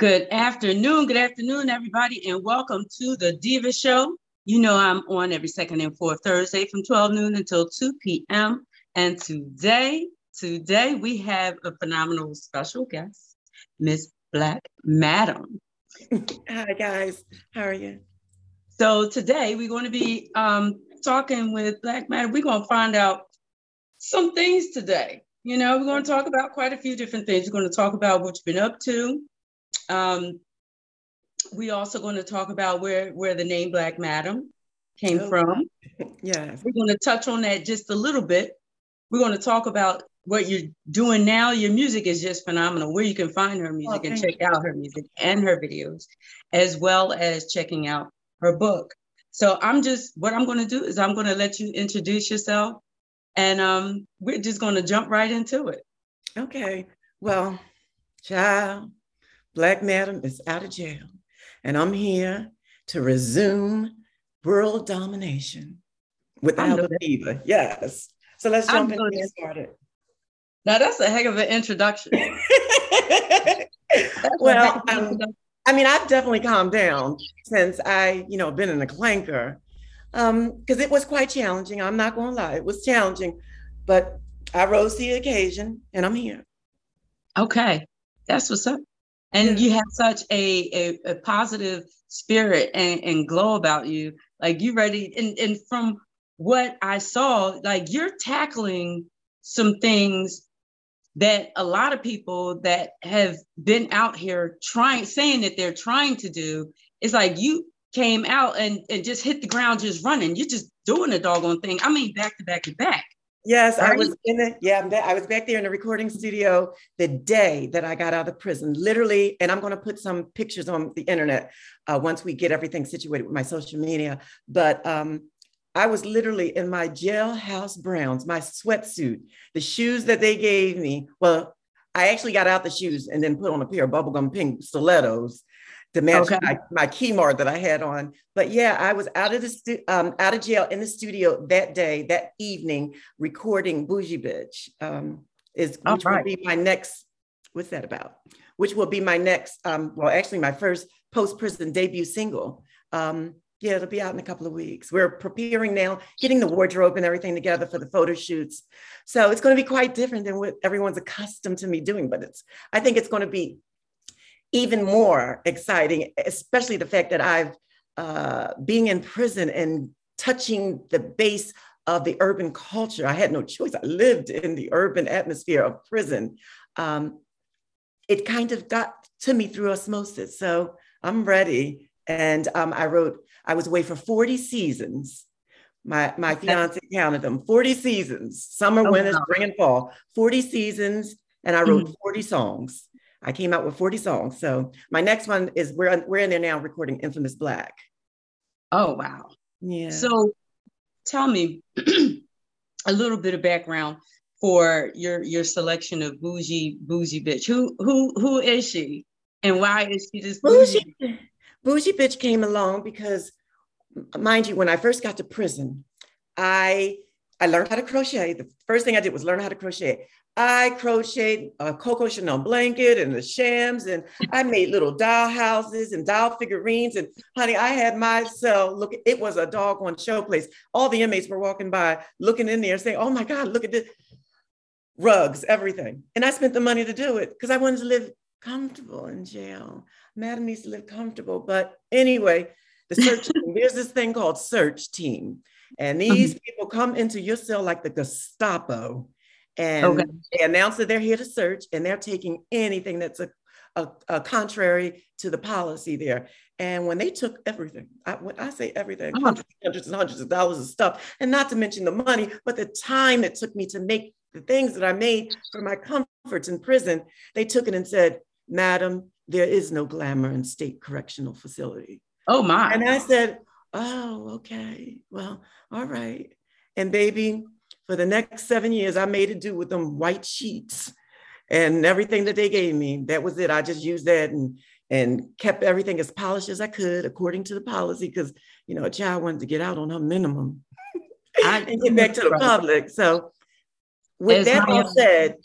Good afternoon, good afternoon, everybody, and welcome to the Diva Show. You know I'm on every second and fourth Thursday from 12 noon until 2 p.m. And today, today we have a phenomenal special guest, Miss Black Madam. Hi guys, how are you? So today we're going to be um, talking with Black Madam. We're going to find out some things today. You know, we're going to talk about quite a few different things. We're going to talk about what you've been up to um, we also going to talk about where where the name Black Madam came oh, from. Yes. We're going to touch on that just a little bit. We're going to talk about what you're doing now. Your music is just phenomenal. Where you can find her music oh, and check you. out her music and her videos, as well as checking out her book. So I'm just what I'm going to do is I'm going to let you introduce yourself, and um, we're just going to jump right into it. Okay. Well, child, Black Madam is out of jail, and I'm here to resume world domination without a diva. Yes. So let's jump in and get started. Now that's a heck of an introduction. well, um, I mean, I've definitely calmed down since I, you know, been in a clanker because um, it was quite challenging. I'm not going to lie, it was challenging, but I rose to the occasion, and I'm here. Okay, that's what's up and you have such a, a, a positive spirit and, and, glow about you. Like you ready and, and from what i saw like you're tackling some things that a lot of people that have been out here trying saying that they're trying to do it's like you came out and, and just hit the ground just running. You're just doing a doggone thing. I mean back to back to back Yes, I was in the yeah, I was back there in the recording studio the day that I got out of prison, literally. And I'm going to put some pictures on the internet uh, once we get everything situated with my social media. But um, I was literally in my jailhouse browns, my sweatsuit, the shoes that they gave me. Well, I actually got out the shoes and then put on a pair of bubblegum pink stilettos to match okay. my, my keyboard that I had on. But yeah, I was out of the stu- um, out of jail in the studio that day, that evening, recording Bougie Bitch. Um, is which right. will be my next. What's that about? Which will be my next. Um, well, actually, my first post prison debut single. Um, yeah, it'll be out in a couple of weeks. We're preparing now, getting the wardrobe and everything together for the photo shoots. So it's going to be quite different than what everyone's accustomed to me doing. But it's, I think it's going to be even more exciting, especially the fact that I've uh, being in prison and touching the base of the urban culture. I had no choice. I lived in the urban atmosphere of prison. Um, it kind of got to me through osmosis. So I'm ready. And um, I wrote, I was away for 40 seasons. My, my fiance counted them 40 seasons, summer, oh, winter, wow. spring, and fall, 40 seasons. And I wrote mm-hmm. 40 songs. I came out with 40 songs. So my next one is we're we're in there now recording Infamous Black. Oh wow. Yeah. So tell me a little bit of background for your your selection of bougie bougie bitch. Who who who is she and why is she this bougie? Bougie, bougie bitch came along because mind you, when I first got to prison, I I learned how to crochet. The first thing I did was learn how to crochet. I crocheted a Coco Chanel blanket and the shams, and I made little doll houses and doll figurines. And honey, I had my cell look, it was a doggone show place. All the inmates were walking by, looking in there, saying, Oh my God, look at this rugs, everything. And I spent the money to do it because I wanted to live comfortable in jail. Madam needs to live comfortable. But anyway, the search team, there's this thing called search team. And these mm-hmm. people come into your cell like the Gestapo and okay. they announce that they're here to search and they're taking anything that's a, a, a contrary to the policy there. And when they took everything, I, when I say everything, uh-huh. hundreds, hundreds and hundreds of dollars of stuff, and not to mention the money, but the time it took me to make the things that I made for my comforts in prison, they took it and said, Madam, there is no glamour in state correctional facility. Oh my. And I said, Oh, okay. Well, all right. And baby, for the next seven years, I made it do with them white sheets and everything that they gave me. That was it. I just used that and and kept everything as polished as I could according to the policy because you know a child wanted to get out on her minimum and get back to the public. So with that all said,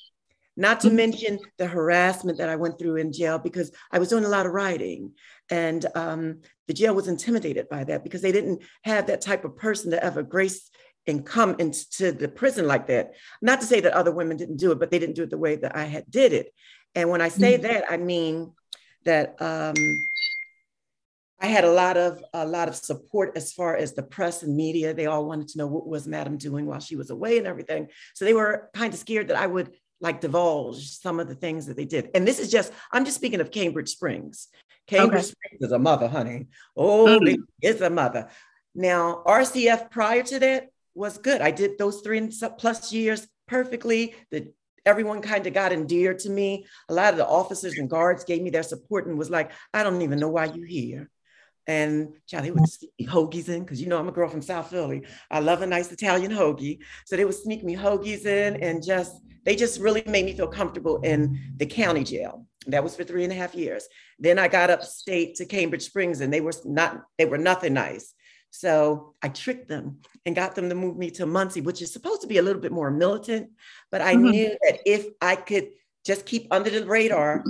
Not to mention the harassment that I went through in jail because I was doing a lot of writing. And um, the jail was intimidated by that because they didn't have that type of person to ever grace and come into the prison like that. Not to say that other women didn't do it, but they didn't do it the way that I had did it. And when I say mm-hmm. that, I mean that um, I had a lot of a lot of support as far as the press and media. They all wanted to know what was Madam doing while she was away and everything. So they were kind of scared that I would like divulge some of the things that they did. And this is just I'm just speaking of Cambridge Springs. Cambridge okay. Springs is a mother, honey. Oh, mm-hmm. it's a mother. Now RCF prior to that was good. I did those three plus years perfectly. The everyone kind of got endeared to me. A lot of the officers and guards gave me their support and was like, I don't even know why you're here. And child, they would sneak me hoagies in because you know I'm a girl from South Philly. I love a nice Italian hoagie. So they would sneak me hoagies in and just they just really made me feel comfortable in the county jail. That was for three and a half years. Then I got upstate to Cambridge Springs and they were not, they were nothing nice. So I tricked them and got them to move me to Muncy, which is supposed to be a little bit more militant. But I mm-hmm. knew that if I could just keep under the radar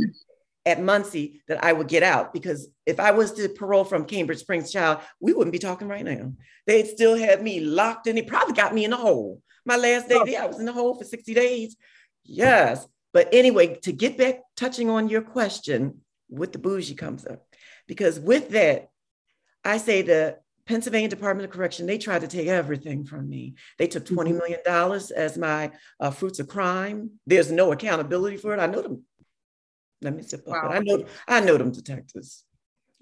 at Muncy, that I would get out. Because if I was to parole from Cambridge Springs Child, we wouldn't be talking right now. They'd still have me locked and They probably got me in a hole. My last day there, I was in the hole for 60 days. Yes. But anyway, to get back touching on your question, with the bougie comes up. Because with that, I say the Pennsylvania Department of Correction, they tried to take everything from me. They took $20 mm-hmm. as my uh, fruits of crime. There's no accountability for it. I know them. Let me sip wow. up. I know, I know them detectives.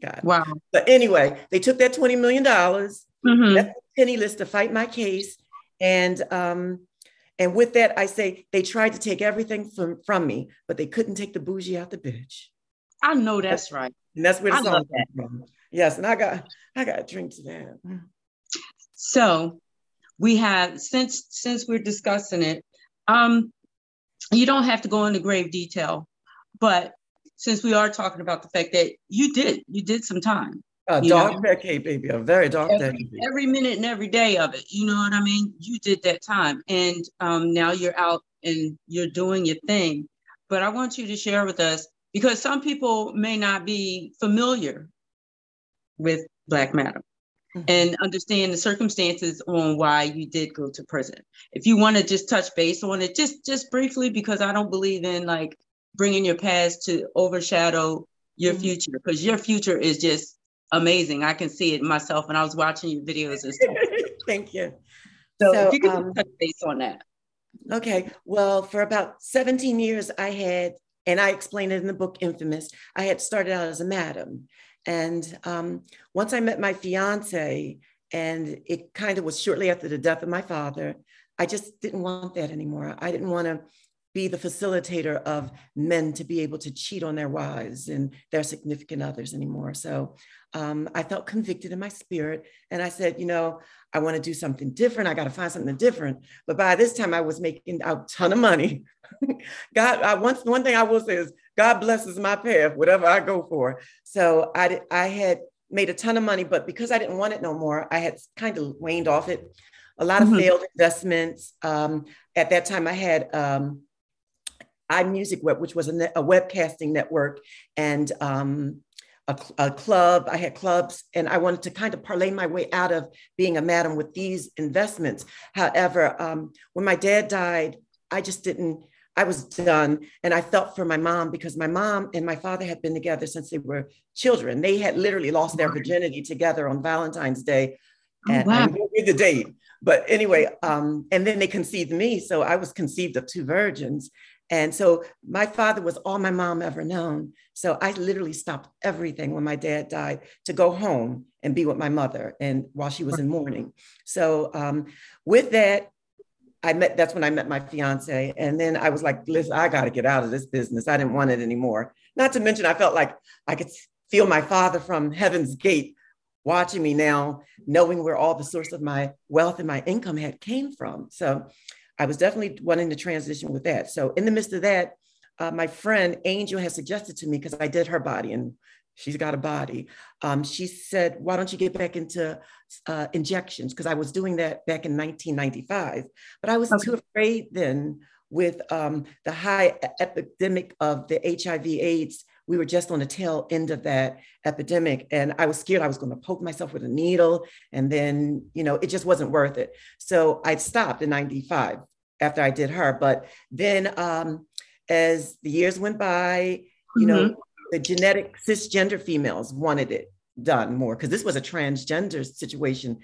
God. Wow. But anyway, they took that $20 million, mm-hmm. penniless to fight my case. And um, and with that, I say they tried to take everything from, from me, but they couldn't take the bougie out the bitch. I know that's right. And that's where the I song comes from. Yes, and I got I got a drink to that. So we have since since we're discussing it, um, you don't have to go into grave detail, but since we are talking about the fact that you did you did some time. A dark know? decade, baby, a very dark every, decade. Every minute and every day of it, you know what I mean? You did that time, and um, now you're out and you're doing your thing. But I want you to share with us because some people may not be familiar with Black Madam mm-hmm. and understand the circumstances on why you did go to prison. If you want to just touch base on it, just just briefly, because I don't believe in like bringing your past to overshadow your mm-hmm. future, because your future is just amazing. I can see it myself, and I was watching your videos and stuff. Thank you. So, so if you could um, touch base on that. Okay. Well, for about 17 years, I had, and I explained it in the book Infamous, I had started out as a madam. And um, once I met my fiance, and it kind of was shortly after the death of my father, I just didn't want that anymore. I didn't want to be the facilitator of men to be able to cheat on their wives and their significant others anymore. So um, I felt convicted in my spirit. And I said, you know, I want to do something different. I got to find something different. But by this time, I was making a ton of money. God, I, once, one thing I will say is God blesses my path, whatever I go for. So I, I had made a ton of money, but because I didn't want it no more, I had kind of waned off it. A lot of mm-hmm. failed investments. Um, at that time, I had um, iMusic Web, which was a, a webcasting network, and um, a, a, club. I had clubs, and I wanted to kind of parlay my way out of being a madam with these investments. However, um, when my dad died, I just didn't. I was done, and I felt for my mom because my mom and my father had been together since they were children. They had literally lost their virginity together on Valentine's Day. Oh, and wow. I won't the date, but anyway, um, and then they conceived me, so I was conceived of two virgins. And so my father was all my mom ever known. So I literally stopped everything when my dad died to go home and be with my mother and while she was in mourning. So um, with that, I met, that's when I met my fiance. And then I was like, listen, I got to get out of this business. I didn't want it anymore. Not to mention, I felt like I could feel my father from heaven's gate watching me now, knowing where all the source of my wealth and my income had came from. So I was definitely wanting to transition with that. So in the midst of that, uh, my friend Angel has suggested to me because I did her body and she's got a body. Um, she said, "Why don't you get back into uh, injections?" Because I was doing that back in 1995, but I was okay. too afraid then with um, the high epidemic of the HIV AIDS. We were just on the tail end of that epidemic. And I was scared I was going to poke myself with a needle. And then, you know, it just wasn't worth it. So I stopped in 95 after I did her. But then um, as the years went by, you mm-hmm. know, the genetic cisgender females wanted it done more because this was a transgender situation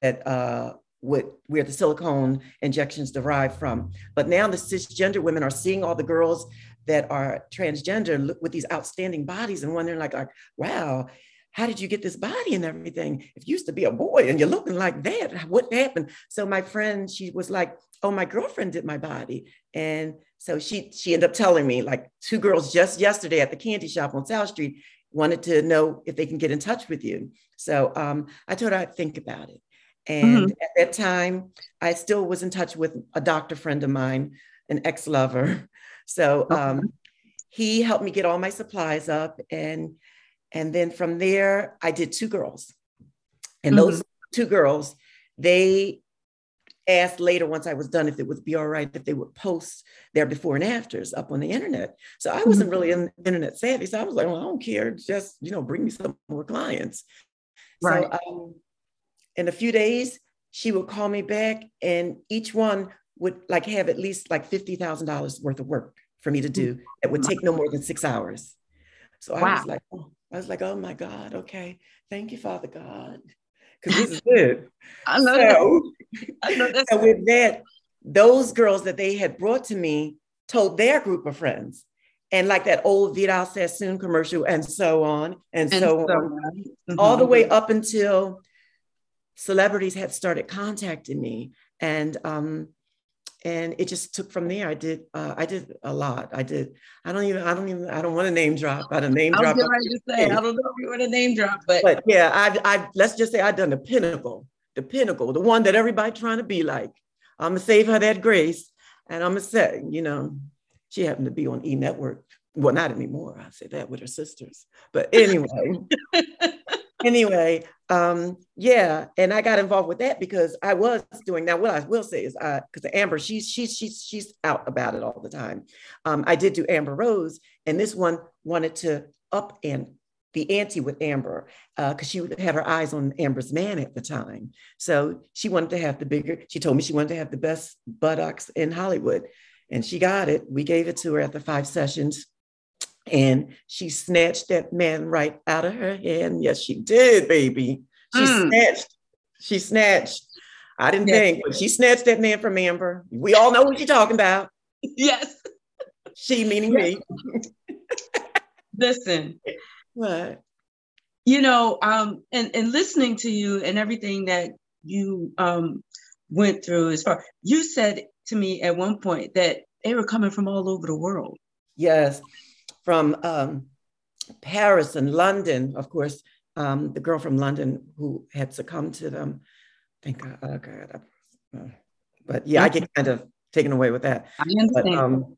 that uh, would, where the silicone injections derive from. But now the cisgender women are seeing all the girls that are transgender with these outstanding bodies and wondering like, like, wow, how did you get this body and everything? If you used to be a boy and you're looking like that, what happened? So my friend, she was like, oh, my girlfriend did my body. And so she she ended up telling me like two girls just yesterday at the candy shop on South Street wanted to know if they can get in touch with you. So um, I told her I'd think about it. And mm-hmm. at that time, I still was in touch with a doctor friend of mine, an ex lover. So um, he helped me get all my supplies up. And, and then from there, I did two girls. And mm-hmm. those two girls, they asked later once I was done if it would be all right if they would post their before and afters up on the internet. So I wasn't really mm-hmm. in internet savvy. So I was like, well, I don't care. Just, you know, bring me some more clients. Right. So um, in a few days, she would call me back and each one would like have at least like $50,000 worth of work for me to do that would take no more than six hours. So I was like, oh, I was like, oh my God, okay. Thank you, Father God. Because this is it. I know so, that. I know that. So with that, those girls that they had brought to me told their group of friends. And like that old Vidal Sassoon commercial, and so on, and, and so, so, on, on. Mm-hmm. all the way up until celebrities had started contacting me and um and it just took from there. I did uh, i did a lot. I did i don't even i don't even i don't want to name drop. I don't name drop I, to say, I don't know if you want to name drop but but yeah i i let's just say i done the pinnacle the pinnacle the one that everybody trying to be like. I'm gonna save her that grace and i'm gonna say you know she happened to be on e network. Well not anymore. I say that with her sisters. But anyway anyway, um, yeah, and I got involved with that because I was doing now. What I will say is, because uh, Amber, she's she's she's she's out about it all the time. Um, I did do Amber Rose, and this one wanted to up and the ante with Amber because uh, she had her eyes on Amber's man at the time. So she wanted to have the bigger. She told me she wanted to have the best buttocks in Hollywood, and she got it. We gave it to her at the five sessions and she snatched that man right out of her hand. Yes, she did, baby. She mm. snatched. She snatched. I didn't yes. think, but she snatched that man from Amber. We all know what you're talking about. Yes. She meaning yes. me. Listen. What? You know, um, and, and listening to you and everything that you um went through as far you said to me at one point that they were coming from all over the world. Yes from um, Paris and London, of course, um, the girl from London who had succumbed to them. Thank God. Oh God. Uh, but yeah, I get kind of taken away with that. I understand. But, um,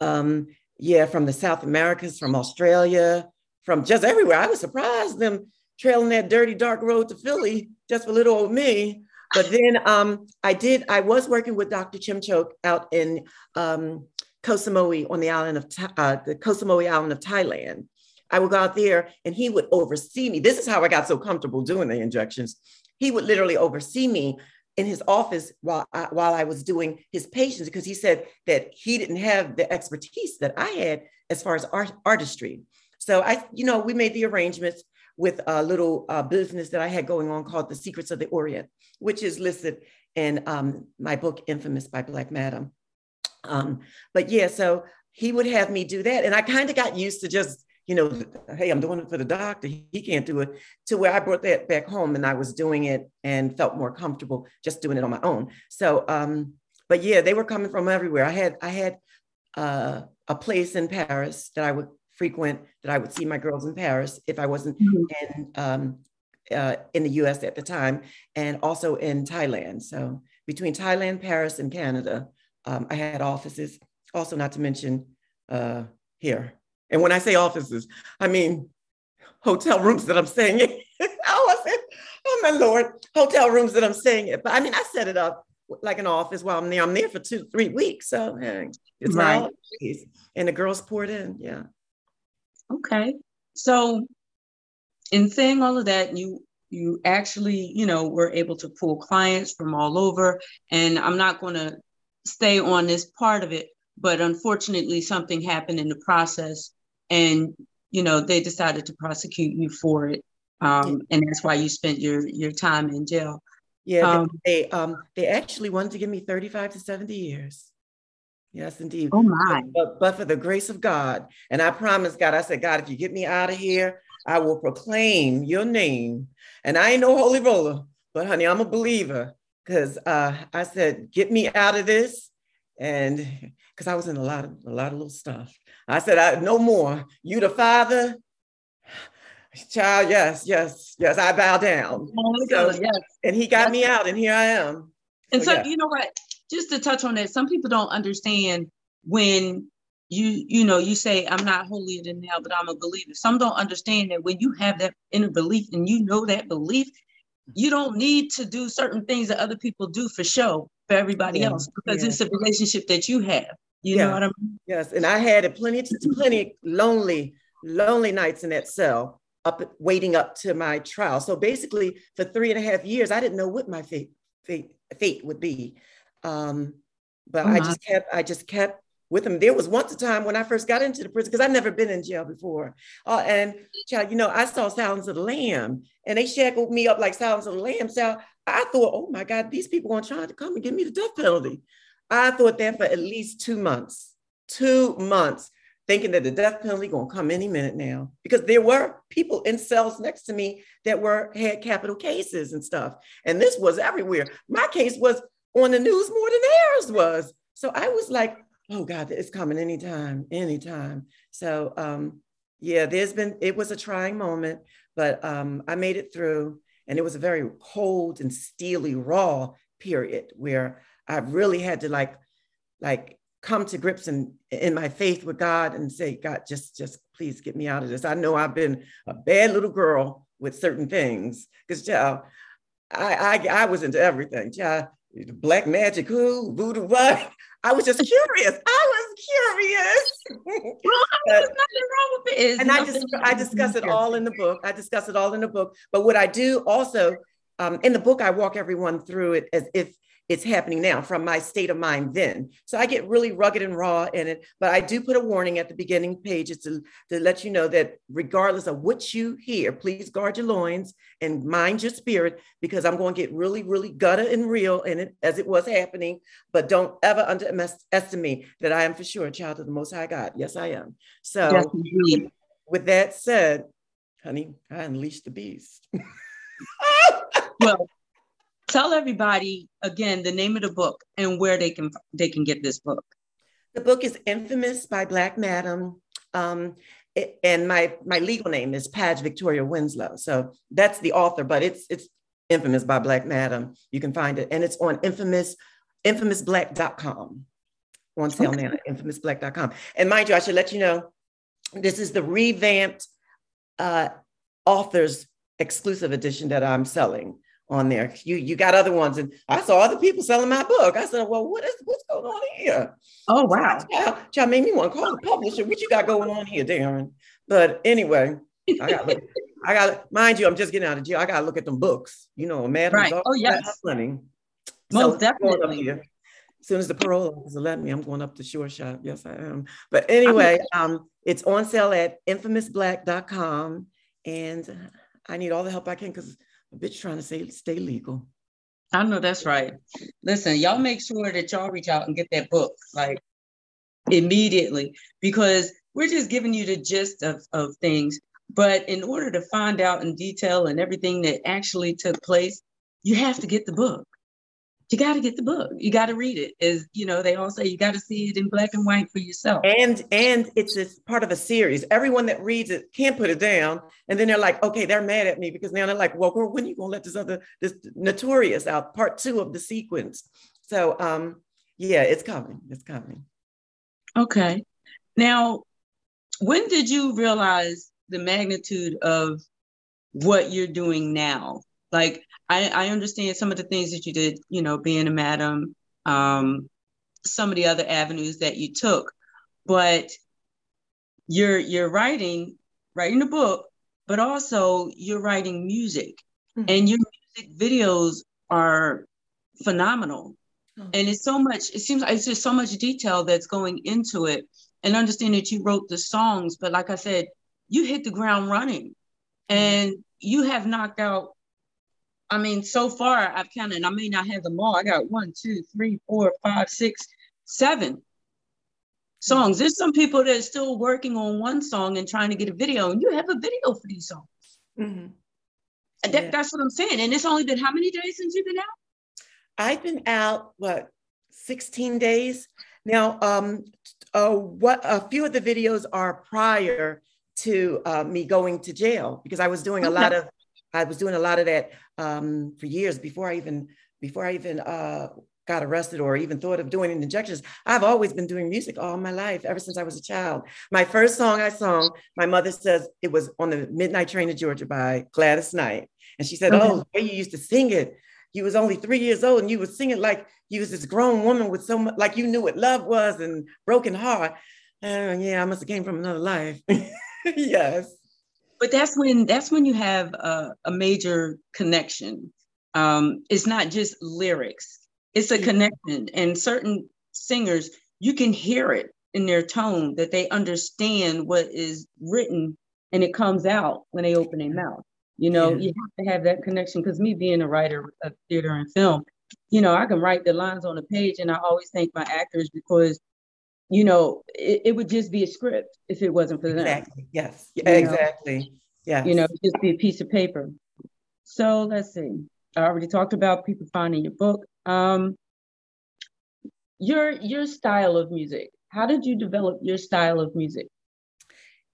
um, yeah, from the South Americas, from Australia, from just everywhere. I was surprised them trailing that dirty, dark road to Philly just for little old me. But then um, I did, I was working with Dr. Chimchok out in um, Koh Samui on the island of uh, the Koh Samui island of Thailand. I would go out there and he would oversee me. This is how I got so comfortable doing the injections. He would literally oversee me in his office while I, while I was doing his patients because he said that he didn't have the expertise that I had as far as art, artistry. So I, you know, we made the arrangements with a little uh, business that I had going on called The Secrets of the Orient, which is listed in um, my book Infamous by Black Madam. Um, but yeah, so he would have me do that. And I kind of got used to just, you know, hey, I'm doing it for the doctor. He can't do it. To where I brought that back home and I was doing it and felt more comfortable just doing it on my own. So, um, but yeah, they were coming from everywhere. I had, I had uh, a place in Paris that I would frequent, that I would see my girls in Paris if I wasn't mm-hmm. in, um, uh, in the US at the time, and also in Thailand. So between Thailand, Paris, and Canada, um, I had offices, also not to mention uh, here. And when I say offices, I mean hotel rooms that I'm staying in. oh, I said, oh my Lord, hotel rooms that I'm staying in. But I mean, I set it up like an office while I'm there. I'm there for two, three weeks. So hey, it's right. all and the girls poured in. Yeah. Okay. So in saying all of that, you you actually, you know, were able to pull clients from all over. And I'm not going to stay on this part of it, but unfortunately, something happened in the process, and you know they decided to prosecute you for it, um, and that's why you spent your your time in jail. Yeah, um, they um, they actually wanted to give me 35 to 70 years. Yes, indeed. Oh my! But, but for the grace of God, and I promised God, I said, God, if you get me out of here, I will proclaim your name. And I ain't no holy roller, but honey, I'm a believer because uh, I said, get me out of this, and because I was in a lot of a lot of little stuff. I said, I no more. You the father, child. Yes, yes, yes. I bow down. Oh, so, yes. And he got yes. me out, and here I am. And so, so you know what? Just to touch on that, some people don't understand when you you know you say i'm not holier than thou but i'm a believer some don't understand that when you have that inner belief and you know that belief you don't need to do certain things that other people do for show for everybody yeah, else because yeah. it's a relationship that you have you yeah. know what I mean? Yes. And I had plenty, plenty lonely, lonely nights in that cell up waiting up to my trial. So basically for three and a half years, I didn't know what my fate, fate, fate would be. Um, but oh I just kept, I just kept with him. There was once a time when I first got into the prison, because I'd never been in jail before. Uh, and child, you know, I saw Sounds of the Lamb and they shackled me up like Sounds of the Lamb. So I thought, oh my God, these people are trying to come and give me the death penalty. I thought that for at least two months, two months, thinking that the death penalty gonna come any minute now, because there were people in cells next to me that were had capital cases and stuff, and this was everywhere. My case was on the news more than theirs was, so I was like, oh God, it's coming anytime, anytime. So um, yeah, there's been it was a trying moment, but um, I made it through, and it was a very cold and steely raw period where I really had to like, like come to grips in, in my faith with God and say, God, just, just please get me out of this. I know I've been a bad little girl with certain things because child, I, I, I was into everything. Child, black magic, who, voodoo, what? I was just curious. I was curious. well, there's nothing wrong with it. and I just I discuss it all in the book. I discuss it all in the book. But what I do also um, in the book, I walk everyone through it as if it's happening now from my state of mind then. So I get really rugged and raw in it, but I do put a warning at the beginning pages to, to let you know that regardless of what you hear, please guard your loins and mind your spirit because I'm going to get really, really gutter and real in it as it was happening. But don't ever underestimate that I am for sure a child of the Most High God. Yes, I am. So yes, with that said, honey, I unleashed the beast. well, tell everybody again the name of the book and where they can they can get this book. The book is Infamous by Black Madam. Um, it, and my my legal name is Padge Victoria Windslowe. So that's the author, but it's it's Infamous by Black Madam. You can find it, and it's on infamous infamousblack.com on sale okay. now infamousblack.com. And mind you, I should let you know this is the revamped uh, authors exclusive edition that I'm selling on there. You you got other ones, and I saw other people selling my book. I said, "Well, what is what's going on here?" Oh wow! Child, child made me want to call the publisher. What you got going on here, Darren? But anyway, I got I got mind you, I'm just getting out of jail. I got to look at them books. You know, man. Right. Oh yes. Running. Most so definitely. As soon as the parole officer let me, I'm going up to Sure Shop. Yes, I am. But anyway, um, it's on sale at infamousblack.com. And I need all the help I can because a bitch trying to say stay legal. I know that's right. Listen, y'all make sure that y'all reach out and get that book like immediately because we're just giving you the gist of, of things. But in order to find out in detail and everything that actually took place, you have to get the book you got to get the book. You got to read it. Is you know they all say you got to see it in black and white for yourself. And and it's a part of a series. Everyone that reads it can't put it down, and then they're like, okay, they're mad at me because now they're like, well, when are you gonna let this other this notorious out part two of the sequence? So um, yeah, it's coming. It's coming. Okay. Now, when did you realize the magnitude of what you're doing now? Like I, I understand some of the things that you did, you know, being a madam, um, some of the other avenues that you took, but you're you're writing writing a book, but also you're writing music, mm-hmm. and your music videos are phenomenal. Oh. And it's so much, it seems like it's just so much detail that's going into it. And understand that you wrote the songs, but like I said, you hit the ground running mm-hmm. and you have knocked out. I mean, so far I've counted, I may not have them all. I got one, two, three, four, five, six, seven songs. There's some people that are still working on one song and trying to get a video, and you have a video for these songs. Mm-hmm. That, yeah. That's what I'm saying. And it's only been how many days since you've been out? I've been out, what, 16 days? Now, um, uh, what a few of the videos are prior to uh, me going to jail because I was doing a lot of I was doing a lot of that um, for years before I even before I even uh, got arrested or even thought of doing injections. I've always been doing music all my life, ever since I was a child. My first song I sung, my mother says it was on the Midnight Train to Georgia by Gladys Knight. And she said, okay. Oh, the way you used to sing it, you was only three years old and you was singing like you was this grown woman with so much, like you knew what love was and broken heart. And yeah, I must have came from another life. yes. But that's when that's when you have a, a major connection. Um, it's not just lyrics it's a connection and certain singers you can hear it in their tone that they understand what is written and it comes out when they open their mouth you know yeah. you have to have that connection because me being a writer of theater and film you know i can write the lines on a page and i always thank my actors because you know it, it would just be a script if it wasn't for them. Exactly. Yes. Yeah, exactly. Yeah you know just be a piece of paper. So let's see. I already talked about people finding your book. Um, your your style of music. How did you develop your style of music?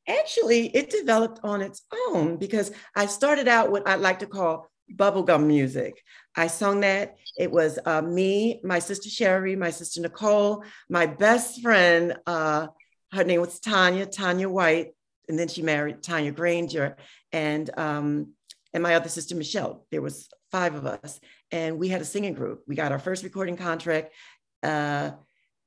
Actually, it developed on its own because I started out what I'd like to call bubblegum music. I sung that. It was uh, me, my sister Sherry, my sister Nicole, my best friend. Uh, her name was Tanya, Tanya White, and then she married Tanya Granger, and um, and my other sister Michelle. There was five of us, and we had a singing group. We got our first recording contract. Uh,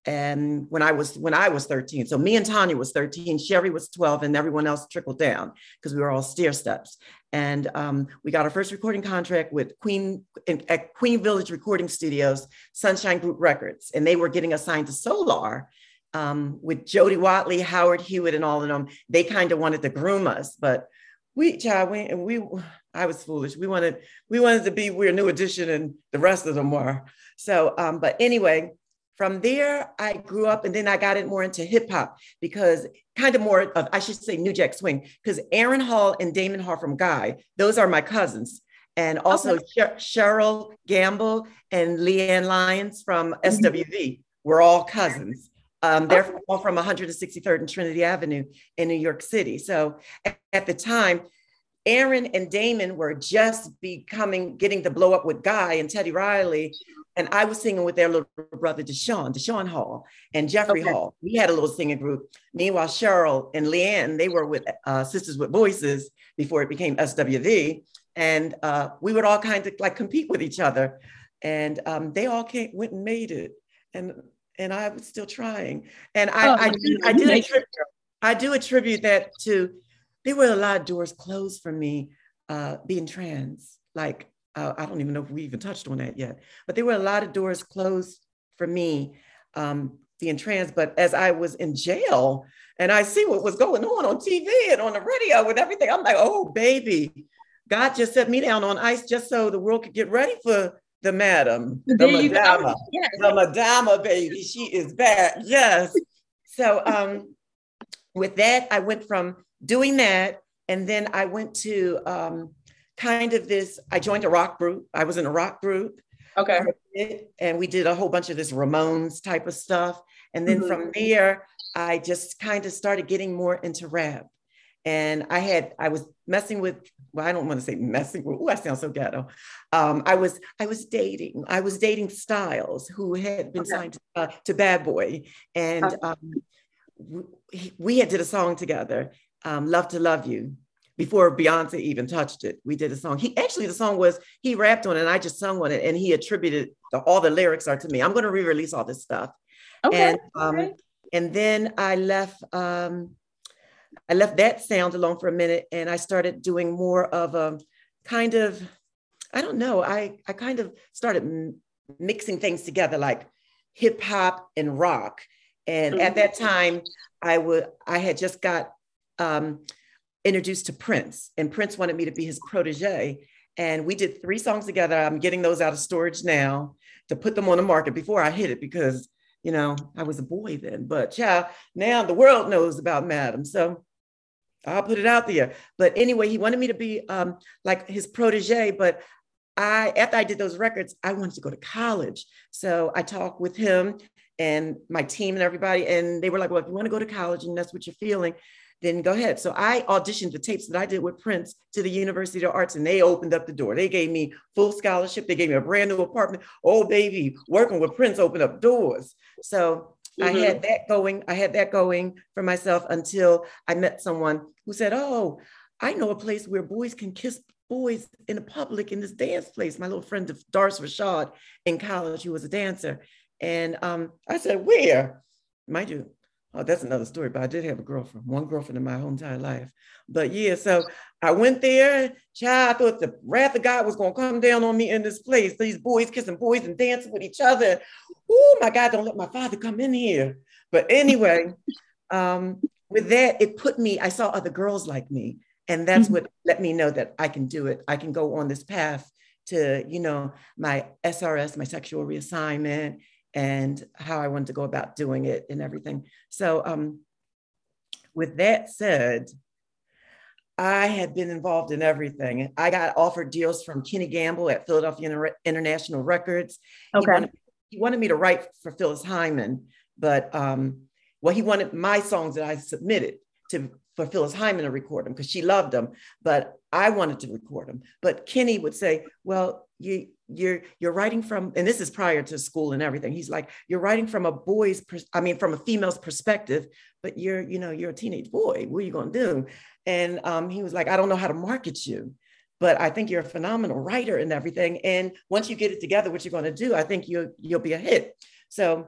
and when I was when I was 13, so me and Tanya was 13, Sherry was 12, and everyone else trickled down because we were all stair steps. And um, we got our first recording contract with Queen at Queen Village Recording Studios, Sunshine Group Records, and they were getting assigned to Solar um, with Jody Watley, Howard Hewett, and all of them. They kind of wanted to groom us, but we, child, we, we I was foolish. We wanted we wanted to be we're a new addition, and the rest of them were. So um, but anyway, from there I grew up and then I got it more into hip hop because kind of more of I should say New Jack Swing because Aaron Hall and Damon Hall from Guy, those are my cousins. And also okay. Cheryl Gamble and Leanne Lyons from mm-hmm. SWV. We're all cousins. Um, they're okay. all from 163rd and Trinity Avenue in New York City. So at, at the time, Aaron and Damon were just becoming, getting the blow up with Guy and Teddy Riley. And I was singing with their little brother, Deshaun, Deshaun Hall and Jeffrey okay. Hall. We had a little singing group. Meanwhile, Cheryl and Leanne, they were with uh, Sisters with Voices before it became SWV. And uh, we would all kind of like compete with each other. And um, they all came, went and made it. And and I was still trying. And I, oh, I, do, I, did attribute, I do attribute that to there were a lot of doors closed for me uh, being trans. Like, uh, I don't even know if we even touched on that yet, but there were a lot of doors closed for me um, being trans. But as I was in jail and I see what was going on on TV and on the radio and everything, I'm like, oh, baby, God just set me down on ice just so the world could get ready for the madam, the madama, yes. the madama, baby. She is back. Yes. So um, with that, I went from doing that. And then I went to um, kind of this, I joined a rock group. I was in a rock group. Okay. And we did a whole bunch of this Ramones type of stuff. And then mm-hmm. from there, I just kind of started getting more into rap. And I had, I was messing with, well, I don't want to say messing with, oh, I sound so ghetto. Um, I was, I was dating, I was dating Styles, who had been okay. signed to, uh, to Bad Boy. And um, we, we had did a song together um, Love to Love You. Before Beyonce even touched it. We did a song. He actually the song was he rapped on it and I just sung on it and he attributed the, all the lyrics are to me. I'm going to re-release all this stuff. Okay. And um okay. and then I left um I left that sound alone for a minute and I started doing more of a kind of I don't know. I I kind of started m- mixing things together like hip hop and rock. And mm-hmm. at that time I would I had just got um introduced to Prince, and Prince wanted me to be his protege. And we did three songs together. I'm getting those out of storage now to put them on the market before I hit it because, you know, I was a boy then. But yeah, now the world knows about Madam. So I'll put it out there. But anyway, he wanted me to be um, like his protege. But I, after I did those records, I wanted to go to college. So I talked with him and my team and everybody, and they were like, "Well, if you want to go to college and that's what you're feeling, then go ahead. So I auditioned the tapes that I did with Prince to the University of Arts, and they opened up the door. They gave me full scholarship. They gave me a brand new apartment. Oh, baby, working with Prince opened up doors. So mm-hmm. I had that going. I had that going for myself until I met someone who said, "Oh, I know a place where boys can kiss boys in the public in this dance place." My little friend Doris Rashad in college, who was a dancer, and um, I said, "Where?" Mind you, Oh, that's another story, but I did have a girlfriend, one girlfriend in my whole entire life. But yeah, so I went there. Child, I thought the wrath of God was going to come down on me in this place. These boys kissing boys and dancing with each other. Oh my God, don't let my father come in here. But anyway, um, with that, it put me, I saw other girls like me. And that's mm-hmm. what let me know that I can do it. I can go on this path to, you know, my SRS, my sexual reassignment, and how I wanted to go about doing it and everything. So, um, with that said, I had been involved in everything. I got offered deals from Kenny Gamble at Philadelphia International Records. Okay. He wanted, he wanted me to write for Phyllis Hyman, but um, well, he wanted my songs that I submitted to for Phyllis Hyman to record them because she loved them, but I wanted to record them. But Kenny would say, "Well, you you're you're writing from and this is prior to school and everything he's like you're writing from a boy's i mean from a female's perspective but you're you know you're a teenage boy what are you going to do? And um, he was like i don't know how to market you but i think you're a phenomenal writer and everything and once you get it together what you're going to do i think you'll you'll be a hit. So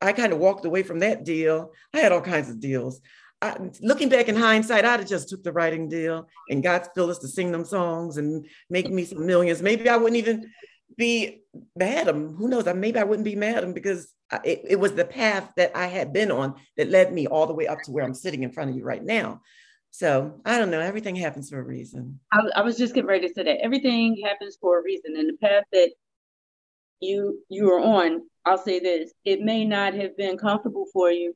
i kind of walked away from that deal. I had all kinds of deals I, looking back in hindsight, I'd have just took the writing deal and got Phyllis to sing them songs and make me some millions. Maybe I wouldn't even be madam. Who knows? Maybe I wouldn't be madam because it, it was the path that I had been on that led me all the way up to where I'm sitting in front of you right now. So I don't know. Everything happens for a reason. I, I was just getting ready to say that everything happens for a reason, and the path that you you are on, I'll say this: it may not have been comfortable for you,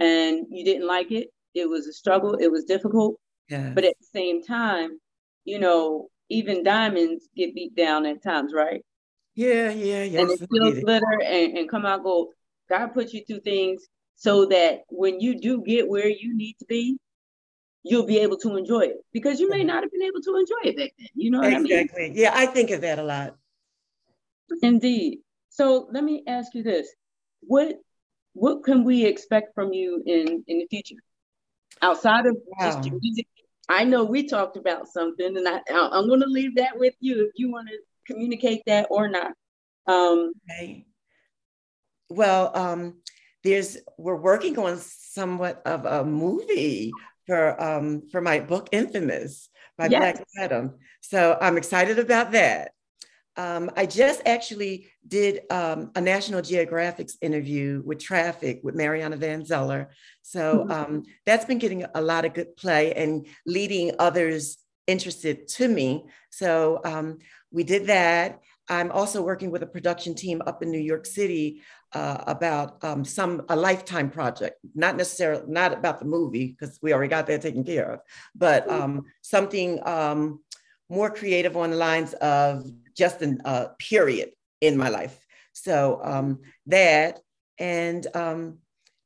and you didn't like it. It was a struggle. It was difficult. Yeah. But at the same time, you know, even diamonds get beat down at times, right? Yeah, yeah, yeah. And it feels glitter and, and come out gold. God put you through things so that when you do get where you need to be, you'll be able to enjoy it because you may not have been able to enjoy it back then. You know exactly. I mean? Yeah, I think of that a lot. Indeed. So let me ask you this: what what can we expect from you in in the future outside of wow. just music I know we talked about something, and I, I'm going to leave that with you if you want to communicate that or not. Um, okay. Well, um, there's we're working on somewhat of a movie for um, for my book Infamous by yes. Black Madam. So I'm excited about that. Um, I just actually did um, a National Geographic's interview with Traffic with Mariana Van Zeller. So mm-hmm. um, that's been getting a lot of good play and leading others interested to me. So um, we did that. I'm also working with a production team up in New York City uh, about um, some a lifetime project, not necessarily not about the movie because we already got that taken care of, but mm-hmm. um, something more creative on the lines of just a uh, period in my life. So um, that and um,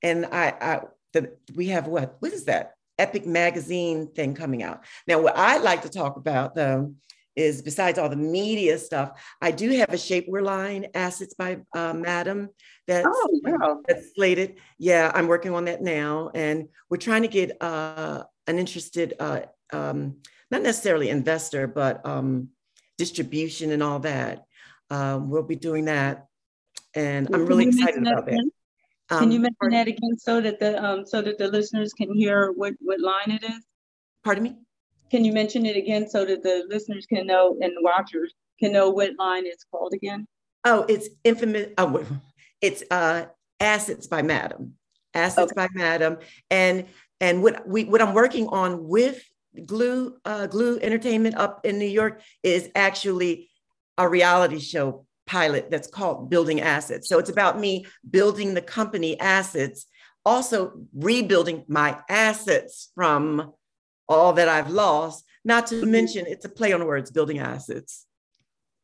and I, I the, we have what what is that Epic magazine thing coming out now? What I like to talk about though is besides all the media stuff, I do have a shapewear line, Assets by uh, Madam, that's, oh, wow. that's slated. Yeah, I'm working on that now. And we're trying to get uh, an interested, uh, um, not necessarily investor, but um, distribution and all that. Um, we'll be doing that, and I'm really excited about that. Um, can you mention that again so that the um, so that the listeners can hear what what line it is? Pardon me. Can you mention it again so that the listeners can know and watchers can know what line it's called again? Oh, it's infamous. Oh, it's uh, Assets by Madam. Assets okay. by Madam, and and what we what I'm working on with Glue uh, Glue Entertainment up in New York is actually a reality show pilot that's called Building Assets. So it's about me building the company assets, also rebuilding my assets from all that I've lost. Not to mention, it's a play on words, building assets,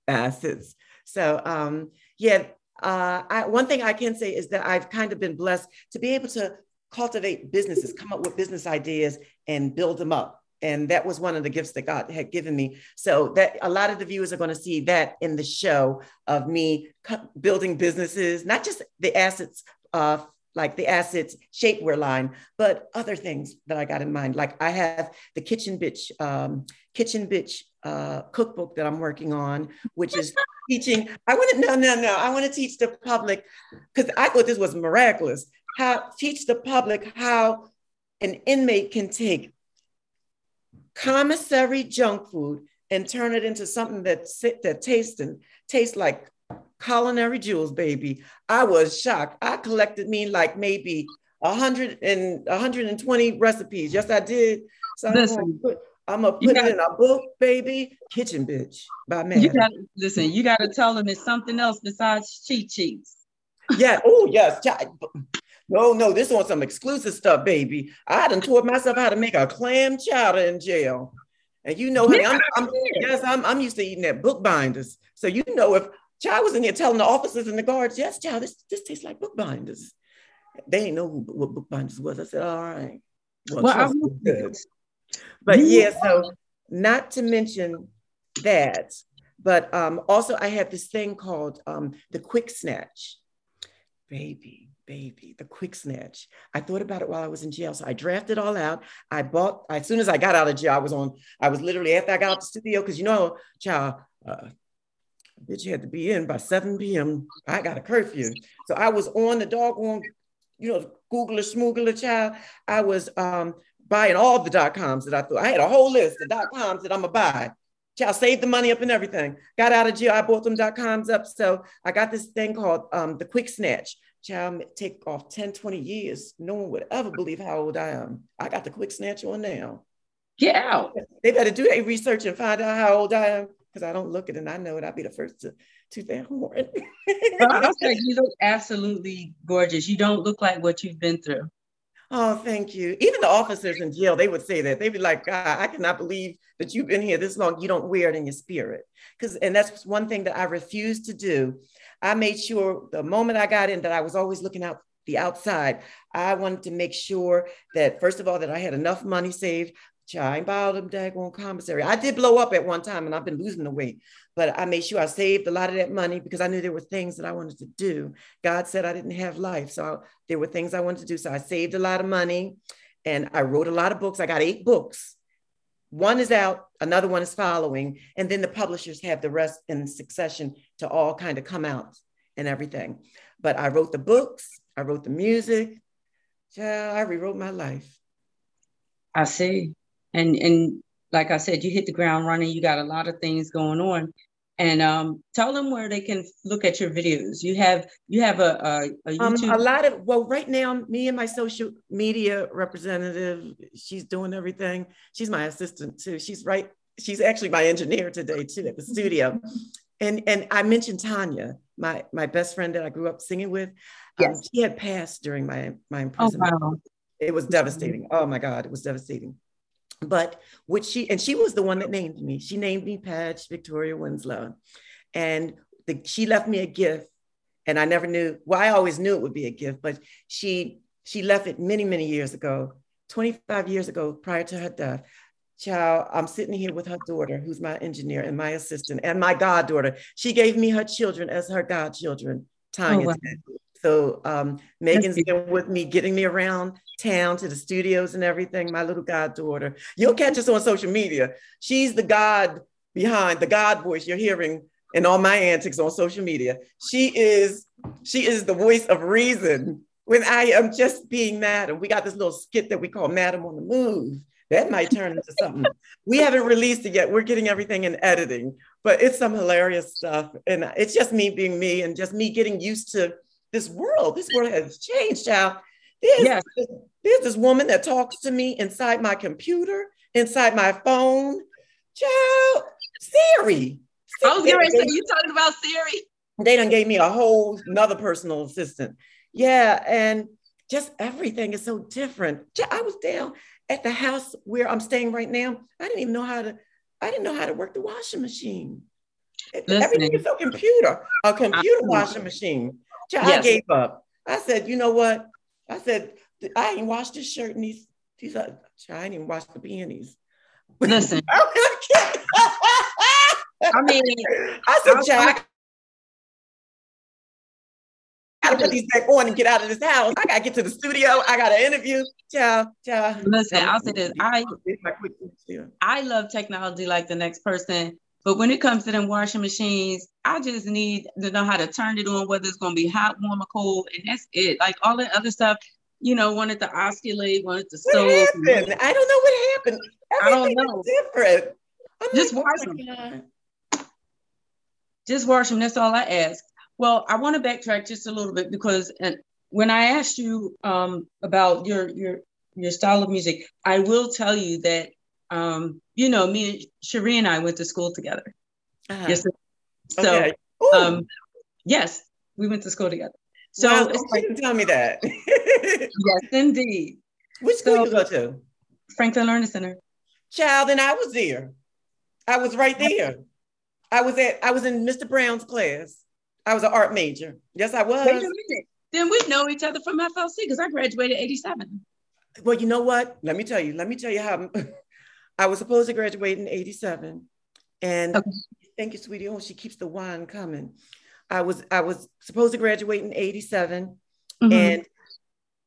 assets. So um, yeah, uh, I, one thing I can say is that I've kind of been blessed to be able to cultivate businesses, come up with business ideas, and build them up and that was one of the gifts that God had given me. So that a lot of the viewers are going to see that in the show of me building businesses, not just the assets uh, like the assets shapewear line, but other things that I got in mind. Like I have the Kitchen Bitch um, Kitchen Bitch uh, cookbook that I'm working on, which is teaching. I want to no no no. I want to teach the public because I thought this was miraculous. How teach the public how an inmate can take commissary junk food and turn it into something that that tastes and tastes like culinary jewels, baby. I was shocked. I collected me like maybe 100 and 120 recipes. Yes, I did. So listen, I'm gonna put, I'm gonna put it in a book, baby. Kitchen bitch by man. You gotta listen, you gotta tell them it's something else besides cheat sheets. Yeah. Oh, yes. No, no, this on some exclusive stuff, baby. I done taught myself how to make a clam chowder in jail. And you know, honey, I'm, I'm yes, I'm, I'm used to eating at bookbinders. So you know, if child was in here telling the officers and the guards, yes, child, this, this tastes like bookbinders. They didn't know who, what bookbinders was. I said, all right. Well, well I'm good. But yeah, so not to mention that, but um, also I have this thing called um, the quick snatch. Baby, baby, the quick snatch. I thought about it while I was in jail. So I drafted all out. I bought, as soon as I got out of jail, I was on, I was literally after I got out the studio, because you know, child, uh, bitch had to be in by 7 p.m. I got a curfew. So I was on the doggone, you know, Googler, smoogler child. I was um, buying all the dot coms that I thought. I had a whole list of dot coms that I'm gonna buy. Child saved the money up and everything. Got out of jail. I bought them dot coms up. So I got this thing called um, the quick snatch child take off 10, 20 years. No one would ever believe how old I am. I got the quick snatch on now. Get out. They better do their research and find out how old I am because I don't look it and I know it. I'll be the first to to their horn. You look absolutely gorgeous. You don't look like what you've been through. Oh, thank you. Even the officers in jail, they would say that. They'd be like, God, I cannot believe that you've been here this long. You don't wear it in your spirit. Because, and that's one thing that I refused to do I made sure the moment I got in that I was always looking out the outside. I wanted to make sure that first of all that I had enough money saved. I ain't bought them daggone commissary. I did blow up at one time and I've been losing the weight, but I made sure I saved a lot of that money because I knew there were things that I wanted to do. God said I didn't have life. So I, there were things I wanted to do. So I saved a lot of money and I wrote a lot of books. I got eight books. One is out, another one is following, and then the publishers have the rest in succession to all kind of come out and everything. But I wrote the books, I wrote the music. Yeah, I rewrote my life. I see. And and like I said, you hit the ground running. You got a lot of things going on. And um, tell them where they can look at your videos. You have you have a a, a YouTube. Um, a lot of well, right now, me and my social media representative, she's doing everything. She's my assistant too. She's right. She's actually my engineer today too at the studio. And and I mentioned Tanya, my my best friend that I grew up singing with. Um, yes. Um, she had passed during my my imprisonment. Oh, wow. It was devastating. Oh my God, it was devastating. But which she and she was the one that named me. She named me Padge Victoria Windslowe, and the, she left me a gift. And I never knew. Well, I always knew it would be a gift, but she she left it many many years ago, 25 years ago, prior to her death child, I'm sitting here with her daughter, who's my engineer and my assistant, and my goddaughter. She gave me her children as her godchildren, Tanya. Oh, wow. So um, Megan's been with me, getting me around town to the studios and everything. My little goddaughter. You'll catch us on social media. She's the God behind the God voice you're hearing in all my antics on social media. She is she is the voice of reason when I am just being madam. We got this little skit that we call Madam on the Move. That might turn into something. we haven't released it yet. We're getting everything in editing, but it's some hilarious stuff. And it's just me being me and just me getting used to this world. This world has changed, child. There's, yes. there's this woman that talks to me inside my computer, inside my phone. Child, Siri. I was going to say, you talking about Siri? They done gave me a whole another personal assistant. Yeah, and just everything is so different. I was down at the house where I'm staying right now. I didn't even know how to. I didn't know how to work the washing machine. Listen, Everything is so computer. A computer washing machine. Child, yes. I gave up. I said, you know what? I said, I ain't washed this shirt and these, these are, I ain't even washed the panties. Listen. I mean, I said, Jack, I gotta put these back on and get out of this house. I gotta get to the studio. I got an interview. Ciao, ciao. Listen, I'll say this. I I love technology like the next person. But when it comes to them washing machines, I just need to know how to turn it on, whether it's going to be hot, warm, or cold, and that's it. Like all the other stuff, you know, wanted to oscillate, wanted to what Happened? I don't know what happened. Everything I don't know. different. I'm just like, wash oh them. Just wash them. That's all I ask. Well, I want to backtrack just a little bit because when I asked you um, about your your your style of music, I will tell you that um, you know, me and Cherie and I went to school together. Uh-huh. Yes. So, okay. um, yes, we went to school together. So wow, it's like, didn't tell me that. yes, indeed. Which school so, you go to? Franklin Learning Center. Child, and I was there. I was right there. I was at. I was in Mr. Brown's class. I was an art major. Yes, I was. Then we know each other from FLC because I graduated '87. Well, you know what? Let me tell you. Let me tell you how I was supposed to graduate in 87. And okay. thank you, sweetie. Oh, she keeps the wine coming. I was I was supposed to graduate in 87. Mm-hmm. And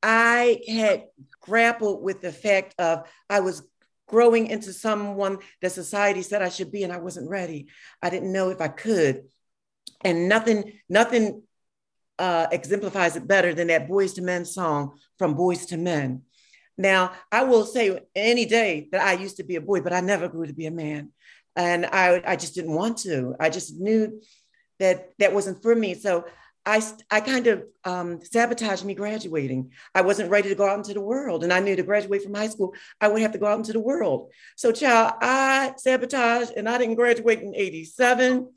I had grappled with the fact of I was growing into someone that society said I should be, and I wasn't ready. I didn't know if I could. And nothing, nothing uh, exemplifies it better than that Boys to Men song from Boys to Men. Now, I will say any day that I used to be a boy, but I never grew to be a man. And I, I just didn't want to. I just knew that that wasn't for me. So I, I kind of um, sabotaged me graduating. I wasn't ready to go out into the world. And I knew to graduate from high school, I would have to go out into the world. So, child, I sabotaged and I didn't graduate in 87.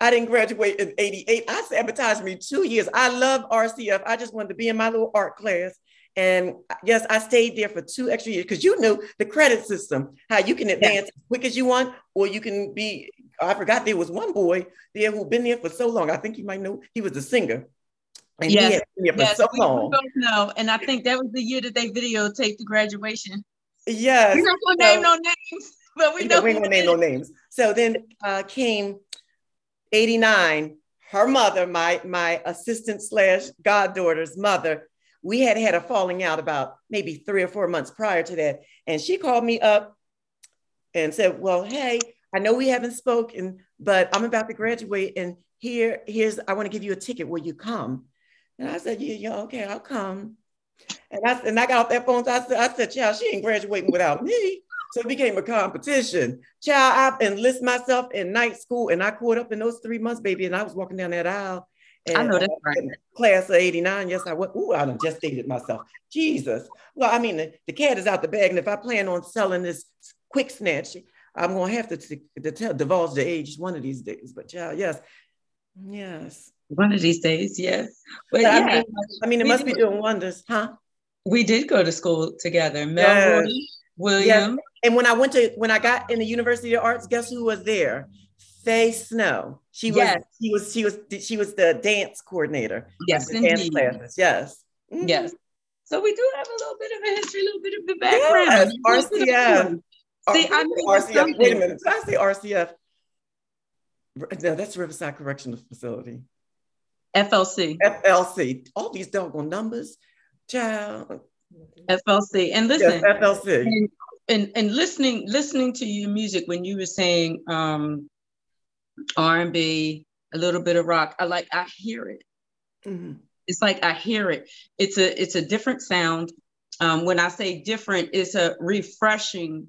I didn't graduate in 88. I sabotaged me two years. I love RCF. I just wanted to be in my little art class and yes, I stayed there for two extra years because you knew the credit system, how you can advance yeah. as quick as you want, or you can be. I forgot there was one boy there who'd been there for so long. I think you might know he was a singer. And yes. he had been there for yes. so we, long. We both know. And I think that was the year that they videotaped the graduation. Yes. We're not gonna so, name no names, but we know we ain't gonna name no names. So then uh, came 89. Her mother, my my assistant slash goddaughter's mother, we had had a falling out about maybe three or four months prior to that. And she called me up and said, Well, hey, I know we haven't spoken, but I'm about to graduate. And here, here's, I want to give you a ticket. Will you come? And I said, Yeah, yeah, okay, I'll come. And I, and I got off that phone. I said, I said, Child, she ain't graduating without me. So it became a competition. Child, I enlisted myself in night school and I caught up in those three months, baby. And I was walking down that aisle and, I know that's right. Class of 89. Yes, I went. Ooh, I just dated myself. Jesus. Well, I mean, the, the, cat is out the bag. And if I plan on selling this quick snatch, I'm going to have to, to, to tell, divulge the age one of these days. But yeah, yes. Yes. One of these days, yes. But, yeah, I mean, I mean it must be doing wonders, huh? We did go to school together. Mel yes. William. Yes. And when I went to, when I got in the University of Arts, guess who was there? Faye Snow. She was yes. she was she was she was the dance coordinator. Yes, the dance classes. Yes. Mm-hmm. Yes. So we do have a little bit of a history, a little bit of the background. Yes, RCF. See, I know RCF. Wait a minute. Did I say RCF? No, that's Riverside Correctional Facility. FLC. FLC. All these doggone numbers. Child. FLC. And listen. Yes, FLC. And, and, and listening listening to your music when you were saying um, R&B, a little bit of rock, I like I hear it. Mm-hmm. It's like I hear it. It's a it's a different sound. Um, when I say different, it's a refreshing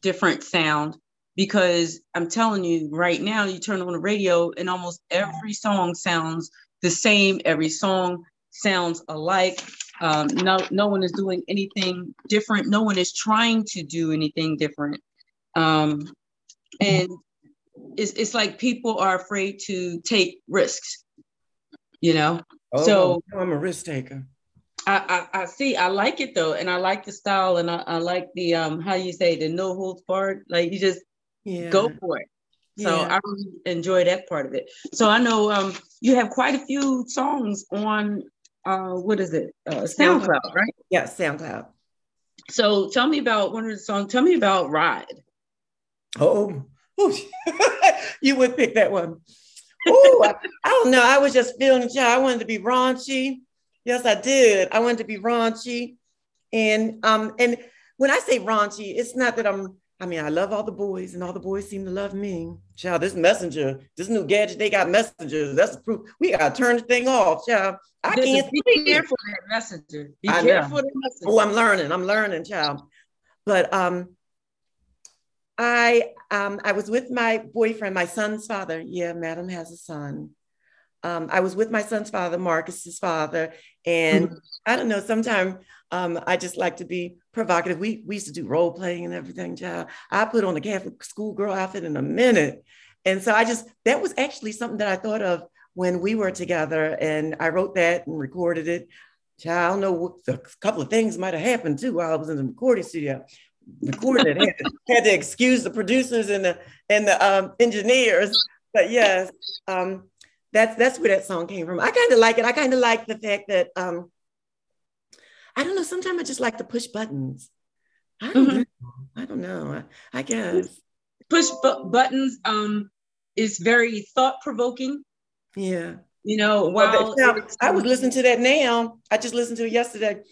different sound because I'm telling you right now, you turn on the radio and almost every song sounds the same. Every song sounds alike. Um, no, no one is doing anything different. No one is trying to do anything different. Um, and it's, it's like people are afraid to take risks, you know? Oh, so I'm a risk taker. I, I, I see. I like it though, and I like the style, and I, I like the um how you say the no holds barred. Like you just yeah. go for it. So yeah. I really enjoy that part of it. So I know um you have quite a few songs on uh what is it uh, SoundCloud, right? Yeah, SoundCloud. So tell me about one of the songs. Tell me about Ride. Oh you would pick that one. Oh, I, I, don't know. I was just feeling shy. I wanted to be raunchy. Yes, I did. I wanted to be raunchy. And um, and when I say raunchy, it's not that I'm, I mean, I love all the boys and all the boys seem to love me. Child, this messenger, this new gadget, they got messengers. That's the proof. We gotta turn the thing off, child. I this can't be careful that messenger. Be I careful that messenger. Oh, I'm learning. I'm learning, child. But um I um I was with my boyfriend, my son's father. Yeah, madam has a son um, I was with my son's father, Marcus's father, and mm-hmm. I don't know. Sometimes um, I just like to be provocative. We we used to do role playing and everything. Child, I put on a Catholic schoolgirl outfit in a minute, and so I just that was actually something that I thought of when we were together, and I wrote that and recorded it. Child, I don't know. What a couple of things might have happened too while I was in the recording studio. Recording it, had to, had to excuse the producers and the and the um, engineers, but yes. Um, that's that's where that song came from. I kind of like it. I kind of like the fact that um, I don't know. Sometimes I just like to push buttons. I don't mm-hmm. know. I don't know. I, I guess push bu- buttons um is very thought provoking. Yeah. You know, while now, I was listening to that now. I just listened to it yesterday,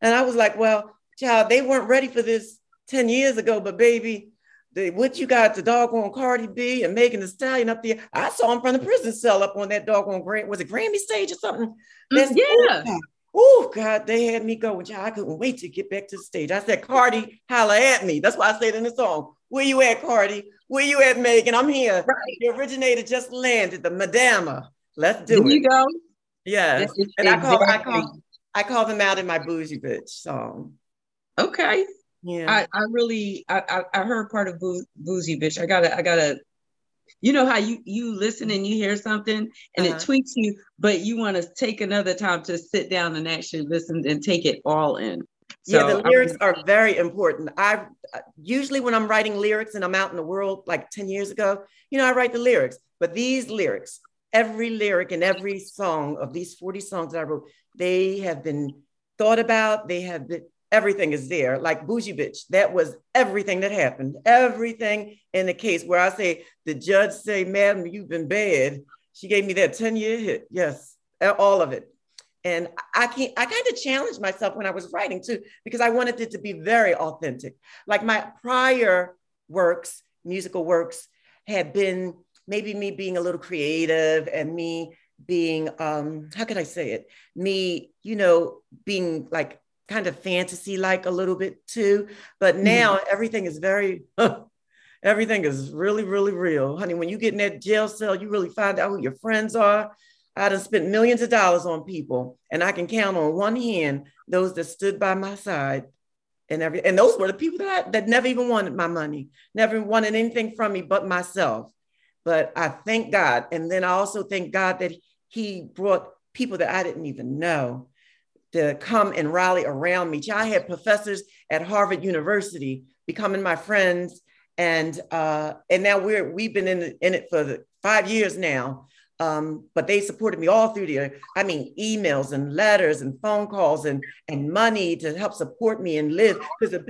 and I was like, "Well, child, they weren't ready for this ten years ago, but baby, the, what you got the doggone Cardi B and Megan Thee Stallion up there. I saw him from the prison cell up on that doggone Grand, was it Grammy stage or something? Mm, That's yeah. Oh God, they had me going. I couldn't wait to get back to the stage. I said, Cardi, holla at me. That's why I said in the song, Where you at, Cardi? Where you at, Megan? I'm here. Right. The originator just landed, the Madama. Let's do there it. you go. Yes. And exactly. I call I call I call them out in my bougie bitch song. Okay. Yeah. I, I really I, I heard part of Boo, Boozy Bitch. I gotta I gotta you know how you you listen and you hear something and uh-huh. it tweaks you, but you want to take another time to sit down and actually listen and take it all in. So, yeah, the lyrics are very important. I usually when I'm writing lyrics and I'm out in the world like 10 years ago, you know, I write the lyrics, but these lyrics, every lyric and every song of these 40 songs that I wrote, they have been thought about, they have been everything is there. Like bougie bitch, that was everything that happened. Everything in the case where I say the judge say, "Madam, you've been bad." She gave me that ten year hit. Yes, all of it. And I can't. I kind of challenged myself when I was writing too, because I wanted it to be very authentic. Like my prior works, musical works, had been maybe me being a little creative and me being um how could i say it me you know being like kind of fantasy like a little bit too. But mm-hmm. now mm-hmm. everything is very, everything is really, really real. Honey, when you get in that jail cell, you really find out who your friends are. I done spent millions of dollars on people, and I can count on one hand those that stood by my side. And every and those were the people that I, that never even wanted my money, never wanted anything from me but myself. But I thank God, and then I also thank God that He brought people that I didn't even know to come and rally around me. I had professors at Harvard University becoming my friends, and uh, and now we're we've been in, in it for five years now. Um, but they supported me all through the, I mean, emails and letters and phone calls and and money to help support me and live because a,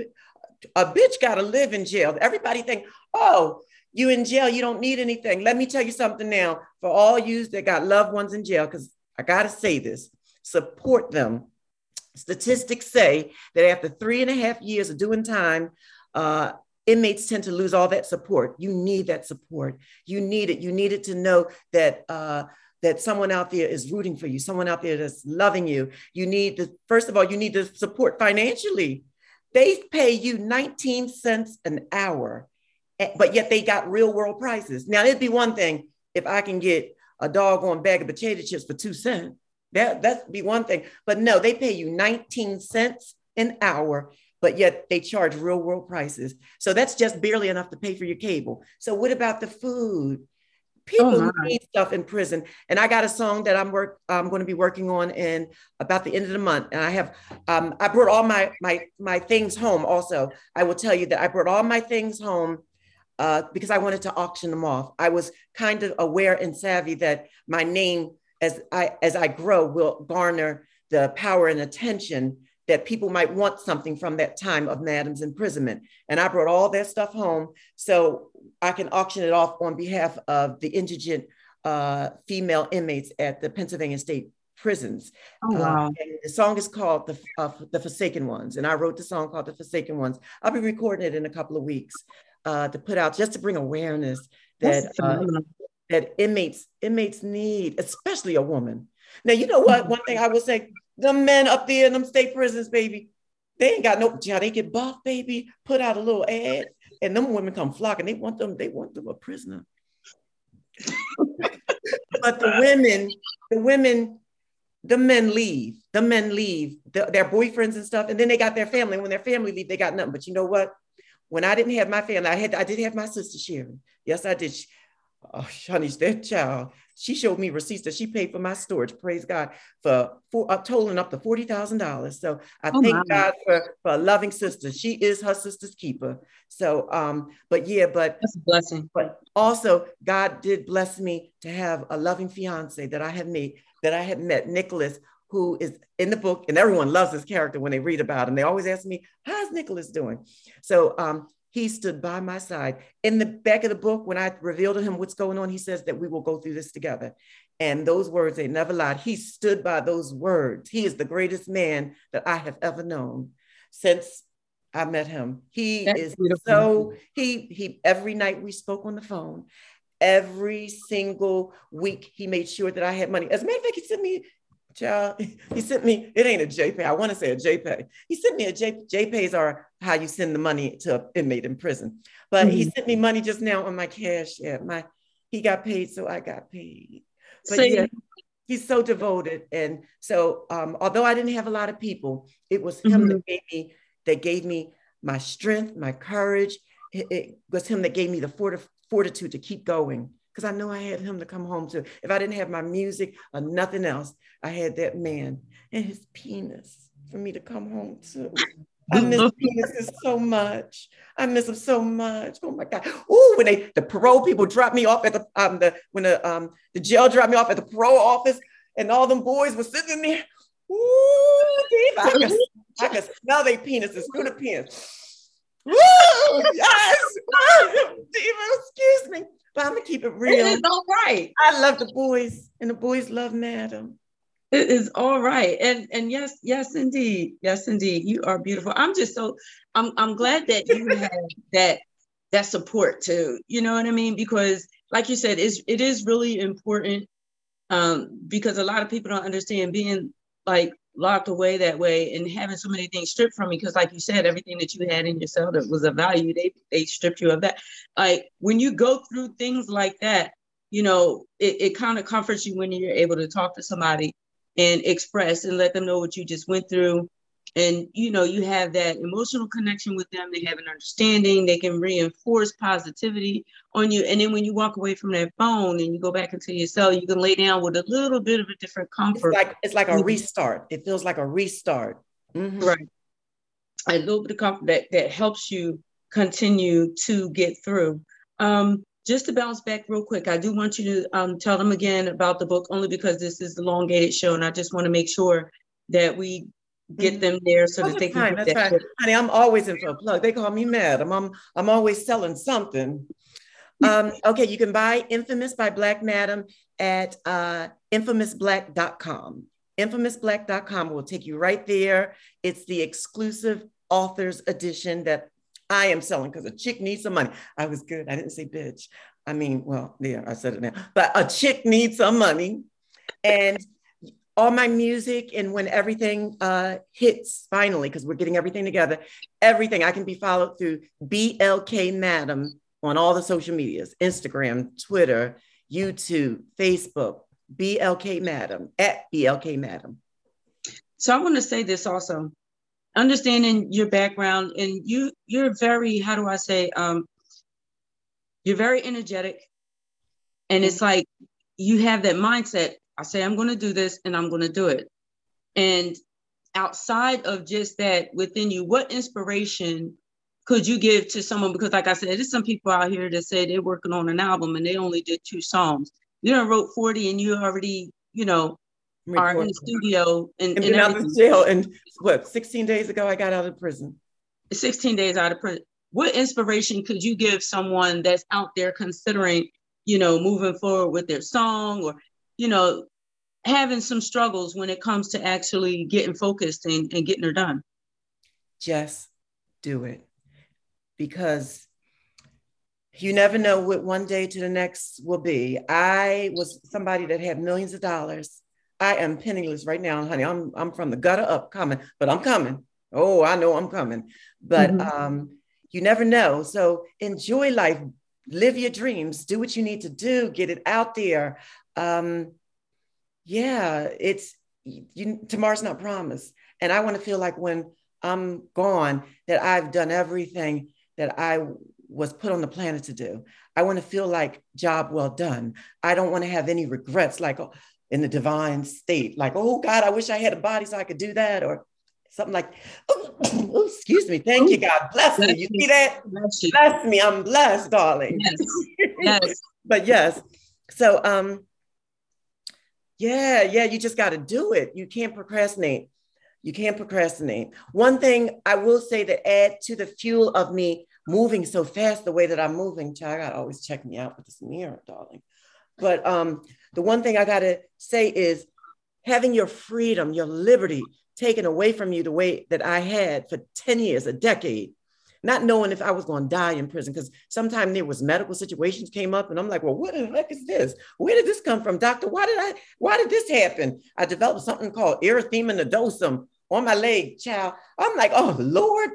a bitch got to live in jail. Everybody think, oh, you in jail, you don't need anything. Let me tell you something now for all you that got loved ones in jail, because I got to say this support them. Statistics say that after three and a half years of doing time, uh, inmates tend to lose all that support. You need that support. You need it. You need it to know that uh, that someone out there is rooting for you, someone out there that's loving you. You need to, first of all, you need to support financially. They pay you 19 cents an hour, eh, but yet they got real world prices. Now, it'd be one thing if I can get a doggone bag of potato chips for two cents. That, that'd be one thing. But no, they pay you 19 cents an hour, but yet they charge real world prices. So that's just barely enough to pay for your cable. So what about the food? People oh need stuff in prison. And I got a song that I'm work I'm going to be working on in about the end of the month. And I have um, I brought all my my my things home also. I will tell you that I brought all my things home uh, because I wanted to auction them off. I was kind of aware and savvy that my name as I as I grow will garner the power and attention that people might want something from that time of Madam's imprisonment. And I brought all that stuff home so I can auction it off on behalf of the indigent uh, female inmates at the Pennsylvania State prisons. Oh, uh, wow. The song is called the, uh, the Forsaken Ones. And I wrote the song called The Forsaken Ones. I'll be recording it in a couple of weeks uh, to put out just to bring awareness that, uh, that inmates, inmates need, especially a woman. Now, you know what? One thing I would say, the men up there in them state prisons, baby, they ain't got no, yeah, they get buff, baby, put out a little ad, and them women come flocking. They want them, they want them a prisoner. but the women, the women, the men leave. The men leave the, their boyfriends and stuff, and then they got their family. When their family leave, they got nothing. But you know what? When I didn't have my family, I had I did have my sister Sharon. Yes, I did. She, oh, honey, that child. She showed me receipts that she paid for my storage. Praise God for, for uh, totaling up to forty thousand dollars. So I oh, thank God for, for a loving sister. She is her sister's keeper. So, um, but yeah, but that's a blessing. But also, God did bless me to have a loving fiance that I had made that I had met, Nicholas, who is in the book, and everyone loves this character when they read about him. They always ask me, "How's Nicholas doing?" So um, he stood by my side. In the back of the book, when I revealed to him what's going on, he says that we will go through this together. And those words, they never lied. He stood by those words. He is the greatest man that I have ever known since I met him. He That's is beautiful. so he he every night we spoke on the phone. Every single week, he made sure that I had money. As a matter of fact, he sent me Child, he sent me, it ain't a JPay. I want to say a JPay. He sent me a J, JPays are how you send the money to an inmate in prison. But mm-hmm. he sent me money just now on my cash. Yeah, my he got paid, so I got paid. But See, yeah, he's so devoted. And so um, although I didn't have a lot of people, it was him mm-hmm. that gave me that gave me my strength, my courage. It, it was him that gave me the fortitude to keep going because I know I had him to come home to. If I didn't have my music or nothing else, I had that man and his penis for me to come home to. I miss penises so much. I miss them so much. Oh my God. Oh, when they the parole people dropped me off at the um the when the um the jail dropped me off at the parole office and all them boys were sitting there. Ooh, Diva, I can, I can smell their penises through the penis. Woo! Yes! Diva, excuse me. But I'm gonna keep it real. It's all right. I love the boys, and the boys love Madam. It is all right. And and yes, yes, indeed. Yes, indeed. You are beautiful. I'm just so I'm I'm glad that you have that that support too. You know what I mean? Because like you said, it's it is really important um, because a lot of people don't understand being like locked away that way and having so many things stripped from me because like you said everything that you had in yourself that was of value they they stripped you of that. Like when you go through things like that you know it, it kind of comforts you when you're able to talk to somebody and express and let them know what you just went through and you know you have that emotional connection with them. They have an understanding. They can reinforce positivity on you. And then when you walk away from that phone and you go back into your cell you can lay down with a little bit of a different comfort. it's like it's like a restart. It feels like a restart. Mm-hmm. right. A little bit of comfort that that helps you continue to get through. Um, just to bounce back real quick, I do want you to um, tell them again about the book, only because this is the elongated show, and I just want to make sure that we get them there so that they can. That's that fine. Honey, I'm always in for a plug. They call me madam. I'm I'm always selling something. Um, okay, you can buy Infamous by Black Madam at uh, infamousblack.com. Infamousblack.com will take you right there. It's the exclusive author's edition that I am selling because a chick needs some money. I was good. I didn't say bitch. I mean, well, yeah, I said it now. But a chick needs some money. And all my music and when everything uh, hits finally, because we're getting everything together, everything I can be followed through BLK Madam on all the social medias Instagram, Twitter, YouTube, Facebook, BLK Madam, at BLK Madam. So I want to say this also understanding your background and you you're very how do i say um you're very energetic and it's like you have that mindset i say i'm going to do this and i'm going to do it and outside of just that within you what inspiration could you give to someone because like i said there's some people out here that say they're working on an album and they only did two songs you know wrote 40 and you already you know are in the studio and, and, and out of jail. And what, 16 days ago, I got out of prison. 16 days out of prison. What inspiration could you give someone that's out there considering, you know, moving forward with their song or, you know, having some struggles when it comes to actually getting focused and, and getting her done? Just do it because you never know what one day to the next will be. I was somebody that had millions of dollars I am penniless right now, honey. I'm I'm from the gutter up coming, but I'm coming. Oh, I know I'm coming. But mm-hmm. um, you never know. So enjoy life, live your dreams, do what you need to do, get it out there. Um, yeah, it's you, tomorrow's not promised. And I want to feel like when I'm gone, that I've done everything that I was put on the planet to do. I want to feel like job well done. I don't want to have any regrets like, oh, in the divine state, like, oh God, I wish I had a body so I could do that, or something like, oh, oh excuse me, thank you, God, bless me. You see that? Bless me, I'm blessed, darling. Yes. yes. but yes, so um, yeah, yeah, you just got to do it. You can't procrastinate. You can't procrastinate. One thing I will say that add to the fuel of me moving so fast the way that I'm moving, child, I gotta always check me out with this mirror, darling. But um, the one thing I got to say is having your freedom, your liberty taken away from you the way that I had for 10 years, a decade, not knowing if I was going to die in prison. Because sometimes there was medical situations came up and I'm like, well, what the heck is this? Where did this come from? Doctor, why did I, why did this happen? I developed something called erythema nodosum on my leg, child. I'm like, oh Lord.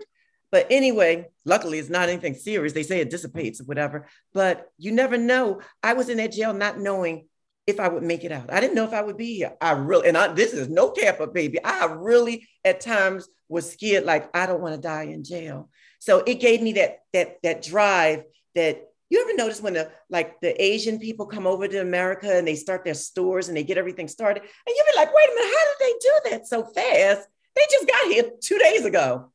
But anyway, luckily it's not anything serious. They say it dissipates or whatever, but you never know. I was in that jail not knowing if I would make it out. I didn't know if I would be here. I really, and I, this is no cap up, baby. I really at times was scared, like I don't want to die in jail. So it gave me that that that drive that you ever notice when the like the Asian people come over to America and they start their stores and they get everything started, and you be like, wait a minute, how did they do that so fast? They just got here two days ago.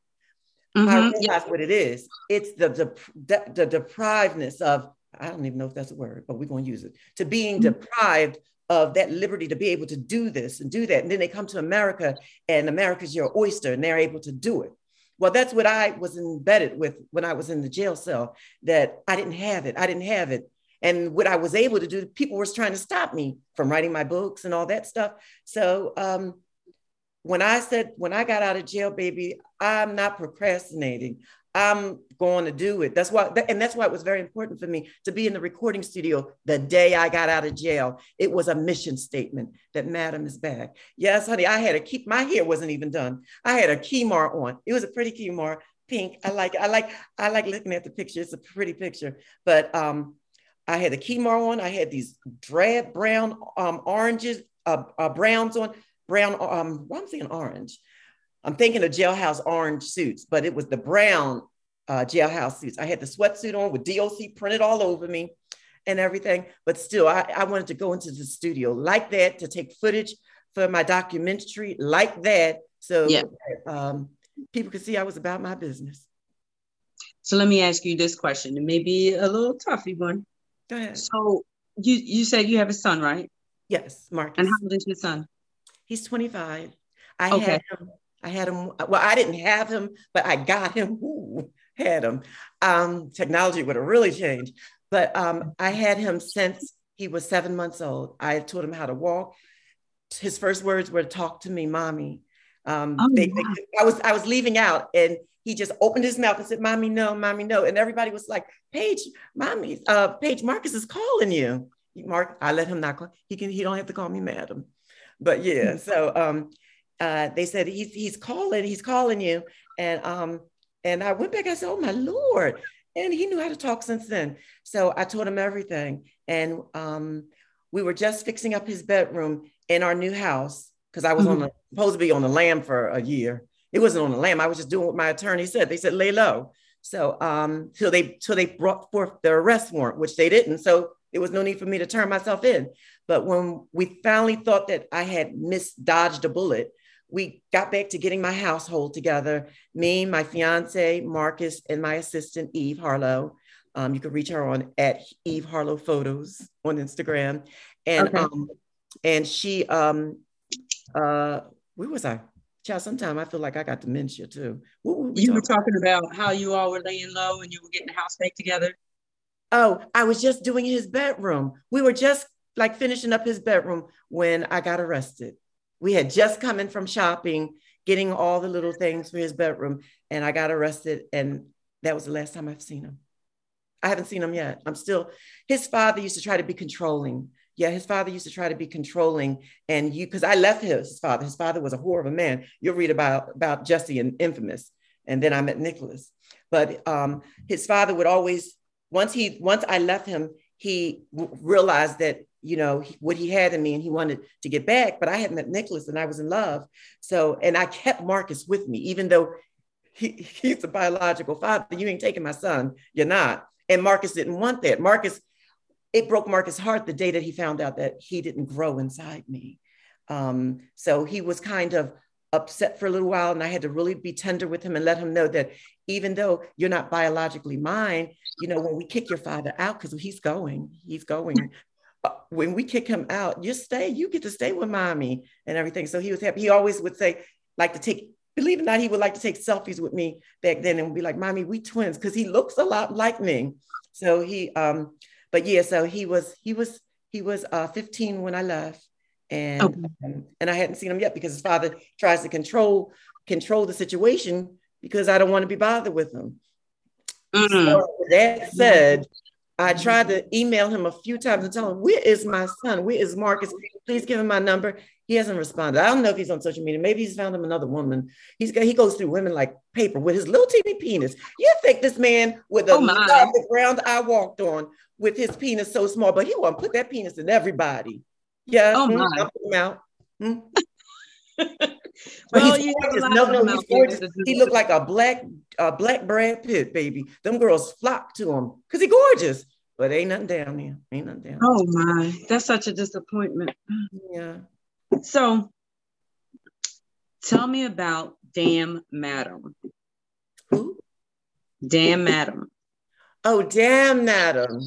Mm-hmm. I realize yeah. what it is. It's the, the the the deprivedness of I don't even know if that's a word, but we're going to use it to being mm-hmm. deprived of that liberty to be able to do this and do that. And then they come to America and America's your oyster and they're able to do it. Well, that's what I was embedded with when I was in the jail cell, that I didn't have it. I didn't have it. And what I was able to do, people were trying to stop me from writing my books and all that stuff. So um, when I said, when I got out of jail, baby, I'm not procrastinating. I'm going to do it. That's why, and that's why it was very important for me to be in the recording studio the day I got out of jail. It was a mission statement that Madam is back. Yes, honey, I had a keep. My hair wasn't even done. I had a khimar on. It was a pretty khimar, pink. I like. I like. I like looking at the picture. It's a pretty picture. But um, I had a khimar on. I had these drab brown um oranges, uh, uh browns on brown. Um, why I'm saying orange I'm thinking of jailhouse orange suits, but it was the brown uh, jailhouse suits. I had the sweatsuit on with DOC printed all over me and everything. But still, I, I wanted to go into the studio like that to take footage for my documentary like that. So yeah. um, people could see I was about my business. So let me ask you this question. It may be a little toughy one. Go ahead. So you you said you have a son, right? Yes, Mark. And how old is your son? He's 25. I okay. had him I had him. Well, I didn't have him, but I got him. Ooh, had him. Um, technology would have really changed. But um, I had him since he was seven months old. I taught him how to walk. his first words were "Talk to me, mommy." Um, oh, they, they, I was I was leaving out, and he just opened his mouth and said, "Mommy, no, mommy, no," and everybody was like, "Paige, mommy, uh, Paige, Marcus is calling you." Mark, I let him not call. He can. He don't have to call me madam. But yeah, so um, uh, they said he's he's calling. He's calling you, and um, and I went back. I said, "Oh my lord!" And he knew how to talk since then. So I told him everything, and um, we were just fixing up his bedroom in our new house because I was mm-hmm. on the supposed to be on the lam for a year. It wasn't on the lam. I was just doing what my attorney said. They said lay low. So um, till they till they brought forth the arrest warrant, which they didn't. So there was no need for me to turn myself in. But when we finally thought that I had misdodged a bullet, we got back to getting my household together. Me, my fiance Marcus, and my assistant Eve Harlow. Um, you can reach her on at Eve Harlow Photos on Instagram, and okay. um, and she um, uh, where was I? Child, sometime I feel like I got dementia too. Were we you were talking about how you all were laying low and you were getting the house back together. Oh, I was just doing his bedroom. We were just like finishing up his bedroom when I got arrested. We had just come in from shopping, getting all the little things for his bedroom, and I got arrested. And that was the last time I've seen him. I haven't seen him yet. I'm still, his father used to try to be controlling. Yeah, his father used to try to be controlling. And you, because I left his father, his father was a whore of a man. You'll read about, about Jesse and Infamous. And then I met Nicholas. But um, his father would always, once he, once I left him, he w- realized that you know what he had in me and he wanted to get back but i had met nicholas and i was in love. So and i kept marcus with me even though he, he's a biological father you ain't taking my son you're not. And marcus didn't want that. Marcus it broke marcus heart the day that he found out that he didn't grow inside me. Um, so he was kind of upset for a little while and i had to really be tender with him and let him know that even though you're not biologically mine you know when we kick your father out because he's going he's going when we kick him out you stay you get to stay with mommy and everything so he was happy he always would say like to take believe it or not he would like to take selfies with me back then and be like mommy we twins because he looks a lot like me so he um but yeah so he was he was he was uh 15 when i left and okay. um, and I hadn't seen him yet because his father tries to control control the situation because I don't want to be bothered with him. Mm-hmm. So that said, I tried to email him a few times and tell him, Where is my son? Where is Marcus? Please give him my number. He hasn't responded. I don't know if he's on social media. Maybe he's found him another woman. He's got, he goes through women like paper with his little teeny penis. You think this man with the, oh the ground I walked on with his penis so small, but he won't put that penis in everybody. Yeah. Oh my. Mm, out. Mm. well, he's gorgeous. No, no, he's gorgeous. He looked like a black, uh, black Brad Pitt, baby. Them girls flock to him because he's gorgeous. But ain't nothing down there. Ain't nothing down. Oh my, that's such a disappointment. Yeah. So, tell me about Damn Madam. Who? Damn Madam. Oh, damn Madam.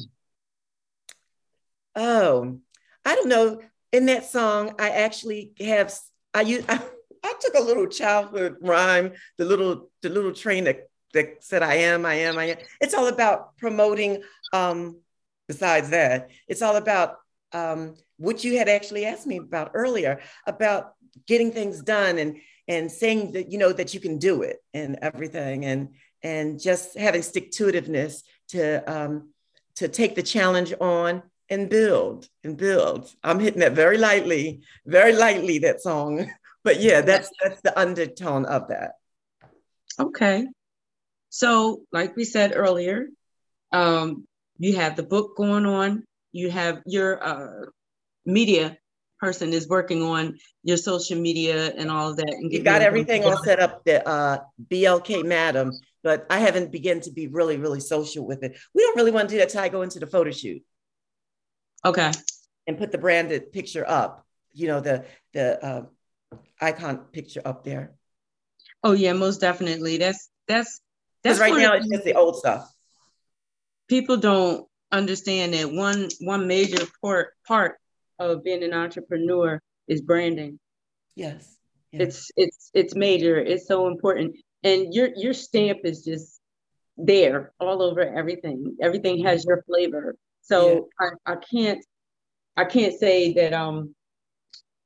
Oh, I don't know. In that song, I actually have I use I, I took a little childhood rhyme, the little the little train that that said I am, I am, I am. It's all about promoting. Um, besides that, it's all about um, what you had actually asked me about earlier about getting things done and and saying that you know that you can do it and everything and and just having stick to itiveness to um, to take the challenge on and build and build. I'm hitting that very lightly, very lightly, that song. But yeah, that's that's the undertone of that. Okay. So, like we said earlier, um, you have the book going on, you have your uh, media person is working on your social media and all of that. And you got everything all set up, the uh, BLK Madam, but I haven't begun to be really, really social with it. We don't really want to do that till I go into the photo shoot. Okay. And put the branded picture up, you know, the the uh, icon picture up there. Oh yeah, most definitely. That's that's that's right now it's just the old stuff. People don't understand that one one major part part of being an entrepreneur is branding. Yes. yes. It's it's it's major. It's so important. And your your stamp is just there all over everything. Everything has your flavor. So yeah. I, I can't I can't say that um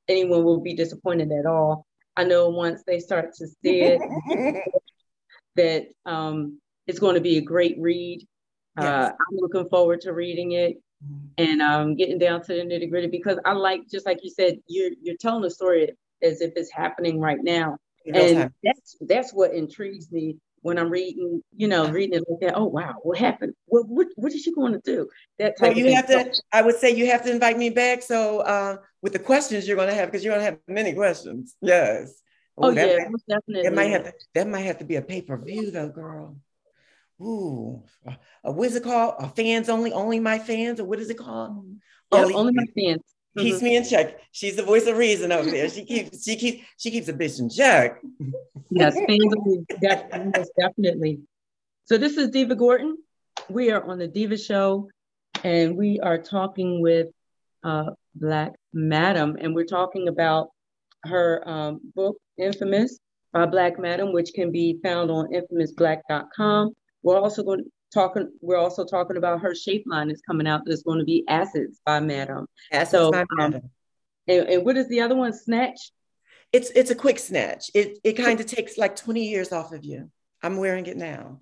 anyone will be disappointed at all. I know once they start to see it, that um, it's going to be a great read. Yes. Uh, I'm looking forward to reading it mm-hmm. and um, getting down to the nitty gritty because I like, just like you said, you're you're telling the story as if it's happening right now, and that's that's what intrigues me when I'm reading, you know, reading it like that. Oh wow, what happened? What what, what is she going to do? That type. Well, you have to. I would say you have to invite me back. So uh, with the questions you're going to have, because you're going to have many questions. Yes. Oh, oh yeah, might, definitely. That might have to. That might have to be a pay per view though, girl. Ooh, a what is it called? A fans only, only my fans, or what is it called? Yeah, only, only my fans. Keeps mm-hmm. me in check. She's the voice of reason over there. She keeps, she keeps, she keeps a bitch in check. yes, fans only, most definitely. So this is Diva Gordon. We are on the Diva Show, and we are talking with uh, Black Madam, and we're talking about her um, book, Infamous by Black Madam, which can be found on infamousblack.com. We're also going to talking we're also talking about her shape line is coming out that's going to be acids by madam. Acids so, by um, madam. um, and, and, what is the other one? Snatch? It's it's a quick snatch. It it kind of takes like 20 years off of you. I'm wearing it now.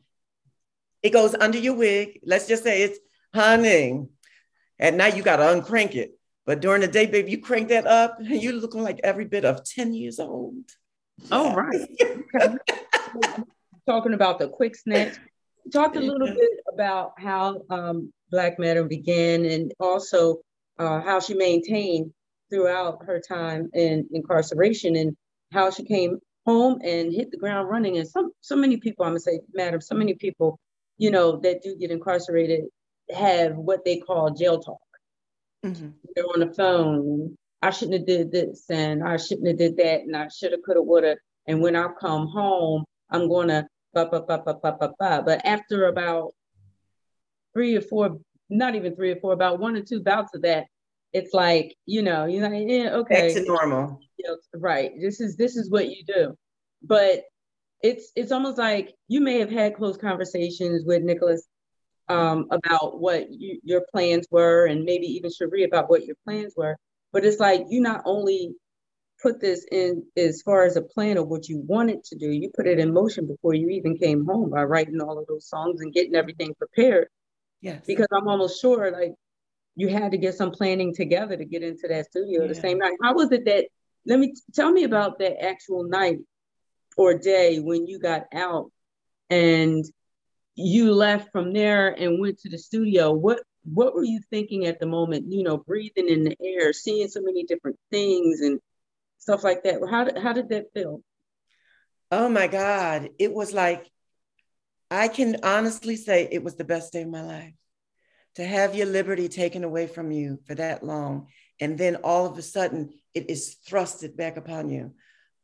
It goes under your wig. Let's just say it's honey at night you got to uncrank it. But during the day baby you crank that up and you're looking like every bit of 10 years old. Oh right. Okay. talking about the quick snatch talk a little bit about how um, Black Madam began and also uh, how she maintained throughout her time in incarceration and how she came home and hit the ground running. And some so many people, I'm gonna say, Madam, so many people, you know, that do get incarcerated have what they call jail talk. Mm-hmm. They're on the phone. I shouldn't have did this and I shouldn't have did that and I should have, could have, would have. And when I come home, I'm gonna ba, ba, ba, ba, ba, ba, ba. But after about three or four, not even three or four, about one or two bouts of that, it's like, you know, you know, yeah, okay. Back to normal. Right. This is this is what you do. But it's it's almost like you may have had close conversations with Nicholas um, about what you, your plans were, and maybe even Cherie about what your plans were. But it's like you not only put this in as far as a plan of what you wanted to do. You put it in motion before you even came home by writing all of those songs and getting everything prepared. Yes. Because I'm almost sure like you had to get some planning together to get into that studio yeah. the same night. How was it that let me tell me about that actual night or day when you got out and you left from there and went to the studio. What what were you thinking at the moment? You know, breathing in the air, seeing so many different things and stuff like that. How did, how did that feel? Oh my God. It was like, I can honestly say it was the best day of my life. To have your liberty taken away from you for that long, and then all of a sudden it is thrusted back upon you.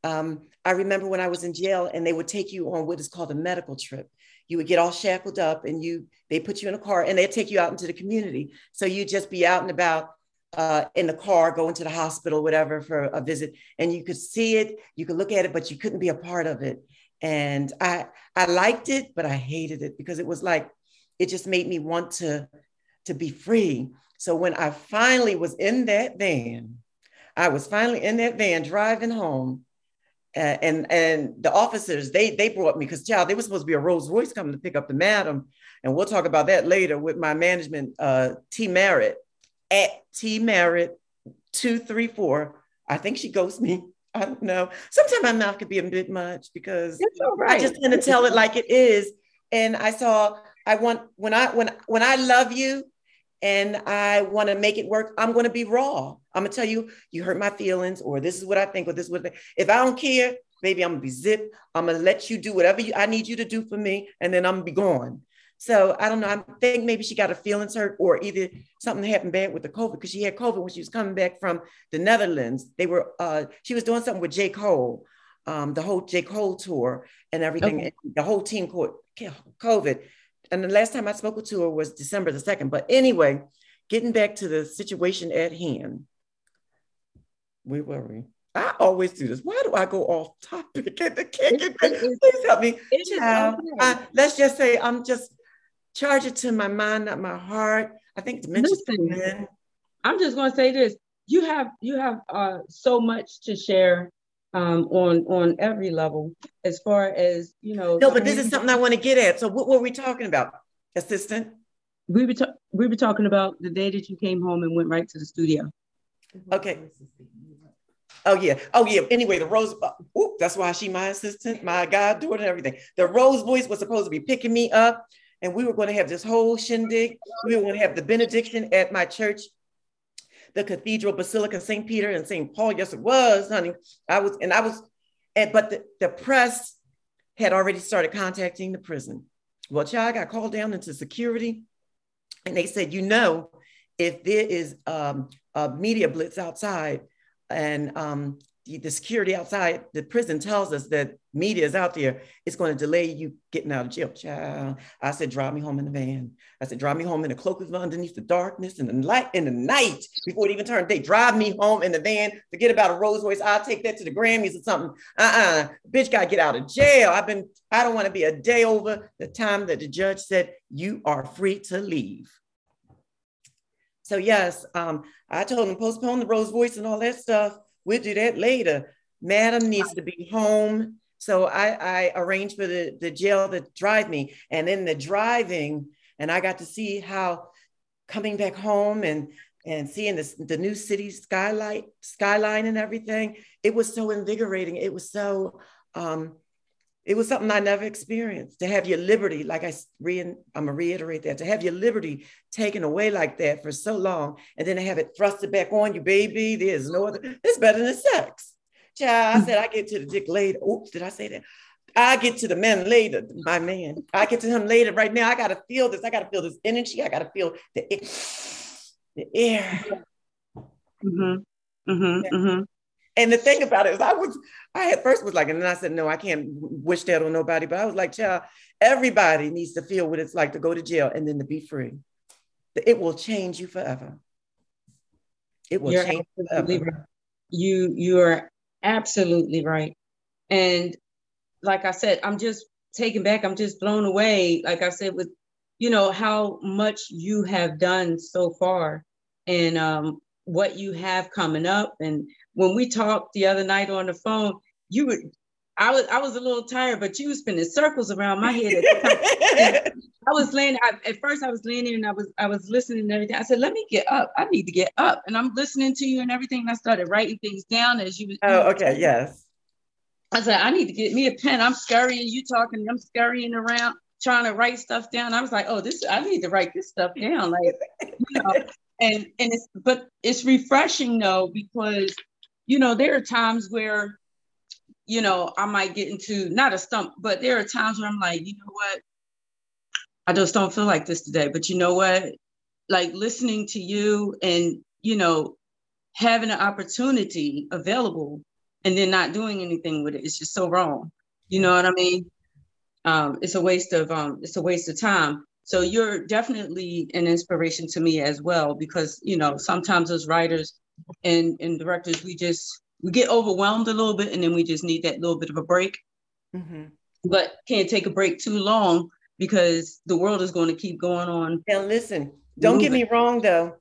Um, I remember when I was in jail and they would take you on what is called a medical trip. You would get all shackled up and you they put you in a car and they'd take you out into the community. So you'd just be out and about uh, in the car going to the hospital, whatever, for a visit, and you could see it, you could look at it, but you couldn't be a part of it. And I I liked it, but I hated it because it was like it just made me want to to be free. So when I finally was in that van, I was finally in that van driving home. Uh, and and the officers they they brought me because child they were supposed to be a Rolls Royce coming to pick up the madam, and we'll talk about that later with my management uh, T Merritt at T Merritt 234. I think she ghosts me. I don't know. Sometimes my mouth could be a bit much because I just tend to tell it like it is. And I saw I want when I when when I love you and I want to make it work, I'm going to be raw. I'm gonna tell you, you hurt my feelings, or this is what I think, or this is what if I don't care, baby, I'm gonna be zip. I'm gonna let you do whatever you, I need you to do for me, and then I'm gonna be gone. So I don't know. I think maybe she got her feelings hurt, or either something happened bad with the COVID because she had COVID when she was coming back from the Netherlands. They were uh, she was doing something with J Cole, um, the whole J Cole tour and everything. Okay. And the whole team caught COVID. And the last time I spoke to her was December the second. But anyway, getting back to the situation at hand, where were we? I always do this. Why do I go off topic? Please help me. Let's just say I'm just charge it to my mind, not my heart. I think dementia. I'm just going to say this. you have you have uh, so much to share um, on on every level as far as you know. No, but this is something I want to get at. So what were we talking about, assistant? We were ta- we were talking about the day that you came home and went right to the studio. Okay. Oh yeah. Oh yeah. Anyway, the Rose. Uh, that's why she my assistant, my goddaughter, and everything. The Rolls Royce was supposed to be picking me up, and we were going to have this whole shindig. We were going to have the benediction at my church, the Cathedral Basilica St. Peter and St. Paul. Yes, it was, honey. I was, and I was, and but the, the press had already started contacting the prison. Well, child, I got called down into security, and they said, you know, if there is um, a media blitz outside and um, the, security outside the prison tells us that media is out there, it's going to delay you getting out of jail. Child. I said, drive me home in the van. I said, drive me home in the cloak of underneath the darkness and the light in the night before it even turned day. Drive me home in the van. Forget about a Rolls Royce. I'll take that to the Grammys or something. Uh-uh. Bitch got to get out of jail. I've been, I don't want to be a day over the time that the judge said you are free to leave. So yes, um, I told him postpone the Rolls Royce and all that stuff. We'll do that later. Madam needs to be home. So I, I arranged for the, the jail to drive me. And in the driving, and I got to see how coming back home and and seeing this, the new city skylight, skyline and everything, it was so invigorating. It was so um, it was something I never experienced to have your liberty, like I re- I'm gonna reiterate that, to have your liberty taken away like that for so long, and then to have it thrusted back on you, baby. There's no other, it's better than sex. Child, I said I get to the dick later. Oops, did I say that? I get to the man later, my man. I get to him later. Right now, I gotta feel this. I gotta feel this energy. I gotta feel the, the air. Mm-hmm. Mm-hmm. Yeah. Mm-hmm. And the thing about it is, I was, I at first was like, and then I said, no, I can't wish that on nobody. But I was like, child, everybody needs to feel what it's like to go to jail and then to be free. It will change you forever. It will You're change forever. Right. You you are absolutely right. And like I said, I'm just taken back. I'm just blown away. Like I said, with you know how much you have done so far, and um, what you have coming up and when we talked the other night on the phone, you would I was I was a little tired, but you were spinning circles around my head. I was laying. I, at first, I was laying there and I was I was listening and everything. I said, "Let me get up. I need to get up." And I'm listening to you and everything. And I started writing things down as you. Oh, okay, yes. I said, "I need to get me a pen." I'm scurrying. You talking? I'm scurrying around trying to write stuff down. I was like, "Oh, this. I need to write this stuff down." Like, you know. And and it's but it's refreshing though because you know, there are times where, you know, I might get into not a stump, but there are times where I'm like, you know what? I just don't feel like this today. But you know what? Like listening to you and, you know, having an opportunity available and then not doing anything with it, it's just so wrong. You know what I mean? Um, it's a waste of um, it's a waste of time. So you're definitely an inspiration to me as well because you know sometimes as writers and and directors we just we get overwhelmed a little bit and then we just need that little bit of a break mm-hmm. but can't take a break too long because the world is going to keep going on now listen don't moving. get me wrong though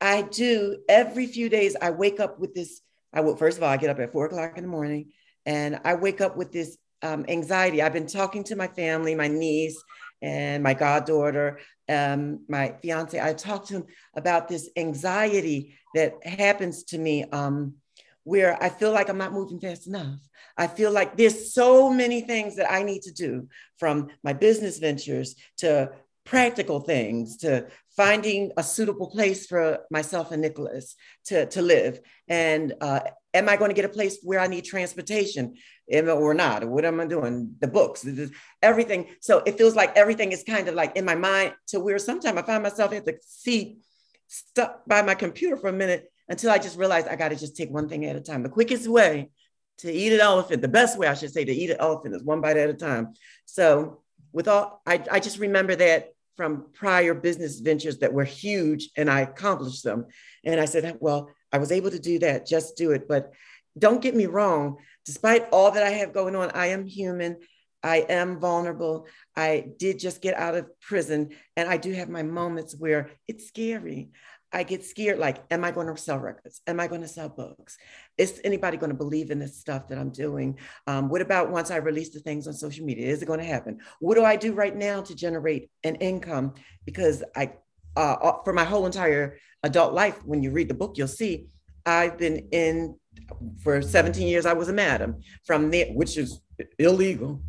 i do every few days i wake up with this i will first of all i get up at four o'clock in the morning and i wake up with this um, anxiety i've been talking to my family my niece and my goddaughter um, my fiance i talked to him about this anxiety that happens to me um, where I feel like I'm not moving fast enough. I feel like there's so many things that I need to do from my business ventures to practical things to finding a suitable place for myself and Nicholas to, to live. And uh, am I going to get a place where I need transportation or not? What am I doing? The books, everything. So it feels like everything is kind of like in my mind to where sometimes I find myself at the seat stuck by my computer for a minute until I just realized I got to just take one thing at a time. The quickest way to eat an elephant, the best way I should say to eat an elephant is one bite at a time. So with all, I, I just remember that from prior business ventures that were huge and I accomplished them. And I said, well, I was able to do that, just do it. But don't get me wrong, despite all that I have going on, I am human. I am vulnerable. I did just get out of prison, and I do have my moments where it's scary. I get scared like, am I going to sell records? Am I going to sell books? Is anybody going to believe in this stuff that I'm doing? Um, what about once I release the things on social media? Is it going to happen? What do I do right now to generate an income? Because I, uh, uh for my whole entire adult life, when you read the book, you'll see I've been in for 17 years. I was a madam from there, which is illegal.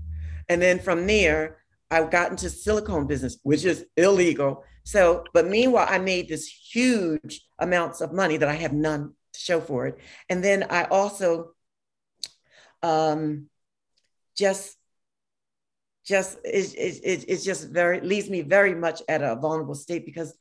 And then from there, I got into silicone business, which is illegal. So, but meanwhile, I made this huge amounts of money that I have none to show for it. And then I also um, just just it, it, it, just very leaves me very much at a vulnerable state because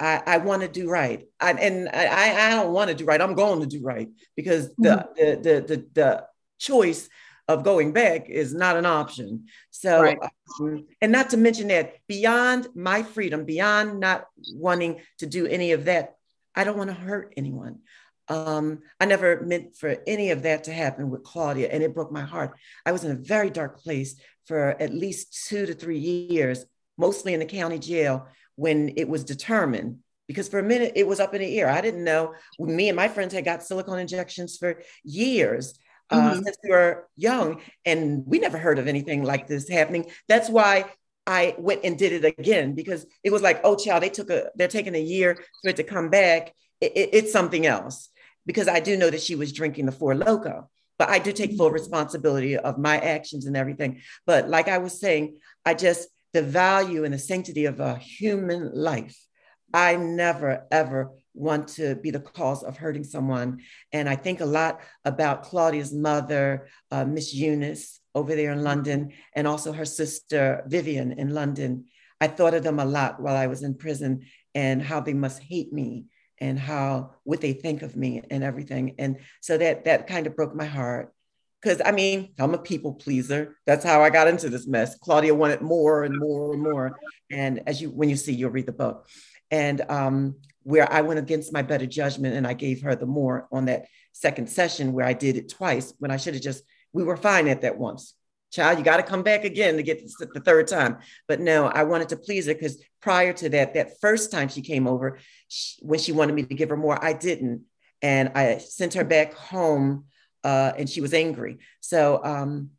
I, I want to do right. I, and I, I don't want to do right. I'm going to do right because the, mm-hmm. the, the, the, the choice of going back is not an option. So, right. um, and not to mention that beyond my freedom, beyond not wanting to do any of that, I don't want to hurt anyone. Um, I never meant for any of that to happen with Claudia, and it broke my heart. I was in a very dark place for at least two to three years, mostly in the county jail when it was determined. Because for a minute it was up in the air. I didn't know. Me and my friends had got silicone injections for years, uh, mm-hmm. since we were young, and we never heard of anything like this happening. That's why I went and did it again because it was like, oh, child, they took a, they're taking a year for it to come back. It, it, it's something else because I do know that she was drinking the Four Loco. but I do take full responsibility of my actions and everything. But like I was saying, I just the value and the sanctity of a human life. I never ever want to be the cause of hurting someone. And I think a lot about Claudia's mother, uh, Miss Eunice, over there in London, and also her sister, Vivian, in London. I thought of them a lot while I was in prison and how they must hate me and how what they think of me and everything. And so that that kind of broke my heart. Because I mean, I'm a people pleaser. That's how I got into this mess. Claudia wanted more and more and more. And as you, when you see, you'll read the book. And um, where I went against my better judgment and I gave her the more on that second session where I did it twice when I should have just, we were fine at that once. Child, you got to come back again to get the third time. But no, I wanted to please her because prior to that, that first time she came over, she, when she wanted me to give her more, I didn't. And I sent her back home uh, and she was angry. So, um,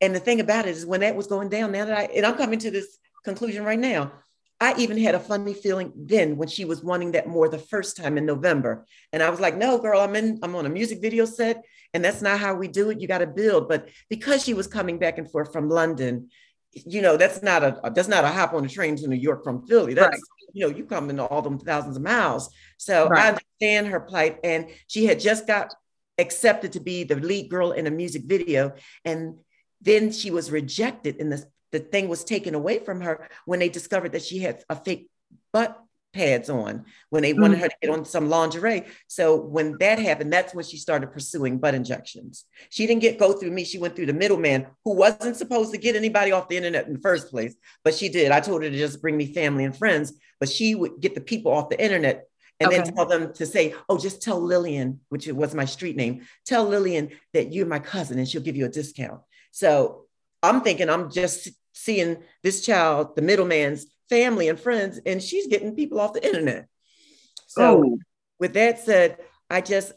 and the thing about it is when that was going down, now that I, and I'm coming to this conclusion right now, I even had a funny feeling then when she was wanting that more the first time in November. And I was like, no, girl, I'm in, I'm on a music video set. And that's not how we do it. You got to build. But because she was coming back and forth from London, you know, that's not a that's not a hop on a train to New York from Philly. That's right. you know, you come into all them thousands of miles. So right. I understand her plight. And she had just got accepted to be the lead girl in a music video. And then she was rejected in the the thing was taken away from her when they discovered that she had a fake butt pads on when they wanted mm. her to get on some lingerie. So when that happened, that's when she started pursuing butt injections. She didn't get go through me. She went through the middleman who wasn't supposed to get anybody off the internet in the first place, but she did. I told her to just bring me family and friends, but she would get the people off the internet and okay. then tell them to say, oh, just tell Lillian, which was my street name, tell Lillian that you're my cousin and she'll give you a discount. So I'm thinking I'm just seeing this child, the middleman's family and friends, and she's getting people off the internet. So, oh. with that said, I just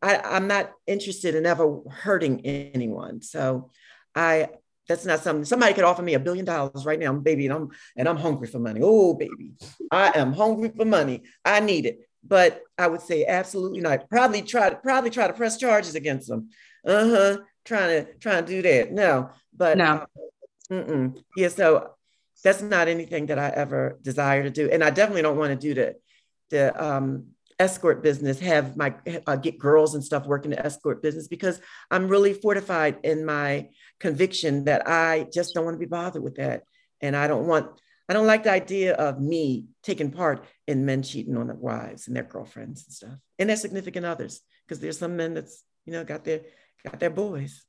I, I'm not interested in ever hurting anyone. So, I that's not something somebody could offer me a billion dollars right now, I'm baby, and I'm and I'm hungry for money. Oh, baby, I am hungry for money. I need it. But I would say absolutely not. Probably try to probably try to press charges against them. Uh huh. Trying to trying to do that. No, but no. Uh, Mm-mm. Yeah, so that's not anything that I ever desire to do, and I definitely don't want to do the the um, escort business. Have my uh, get girls and stuff working the escort business because I'm really fortified in my conviction that I just don't want to be bothered with that, and I don't want. I don't like the idea of me taking part in men cheating on their wives and their girlfriends and stuff, and their significant others, because there's some men that's you know got their got their boys.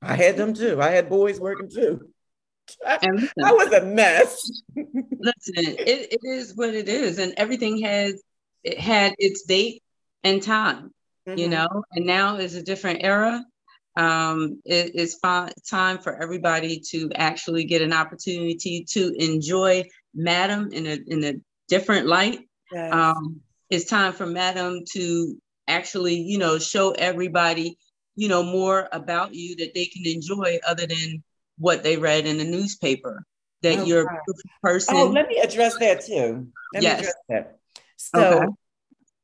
I had them too. I had boys working too. I was a mess. listen, it, it is what it is, and everything has it had its date and time, mm-hmm. you know. And now is a different era. um, it, it's time for everybody to actually get an opportunity to enjoy Madam in a in a different light. Yes. Um, it's time for Madam to actually, you know, show everybody, you know, more about you that they can enjoy other than what they read in the newspaper. That oh, you're a person. Oh, let me address that too. Let yes. me address that. So, okay.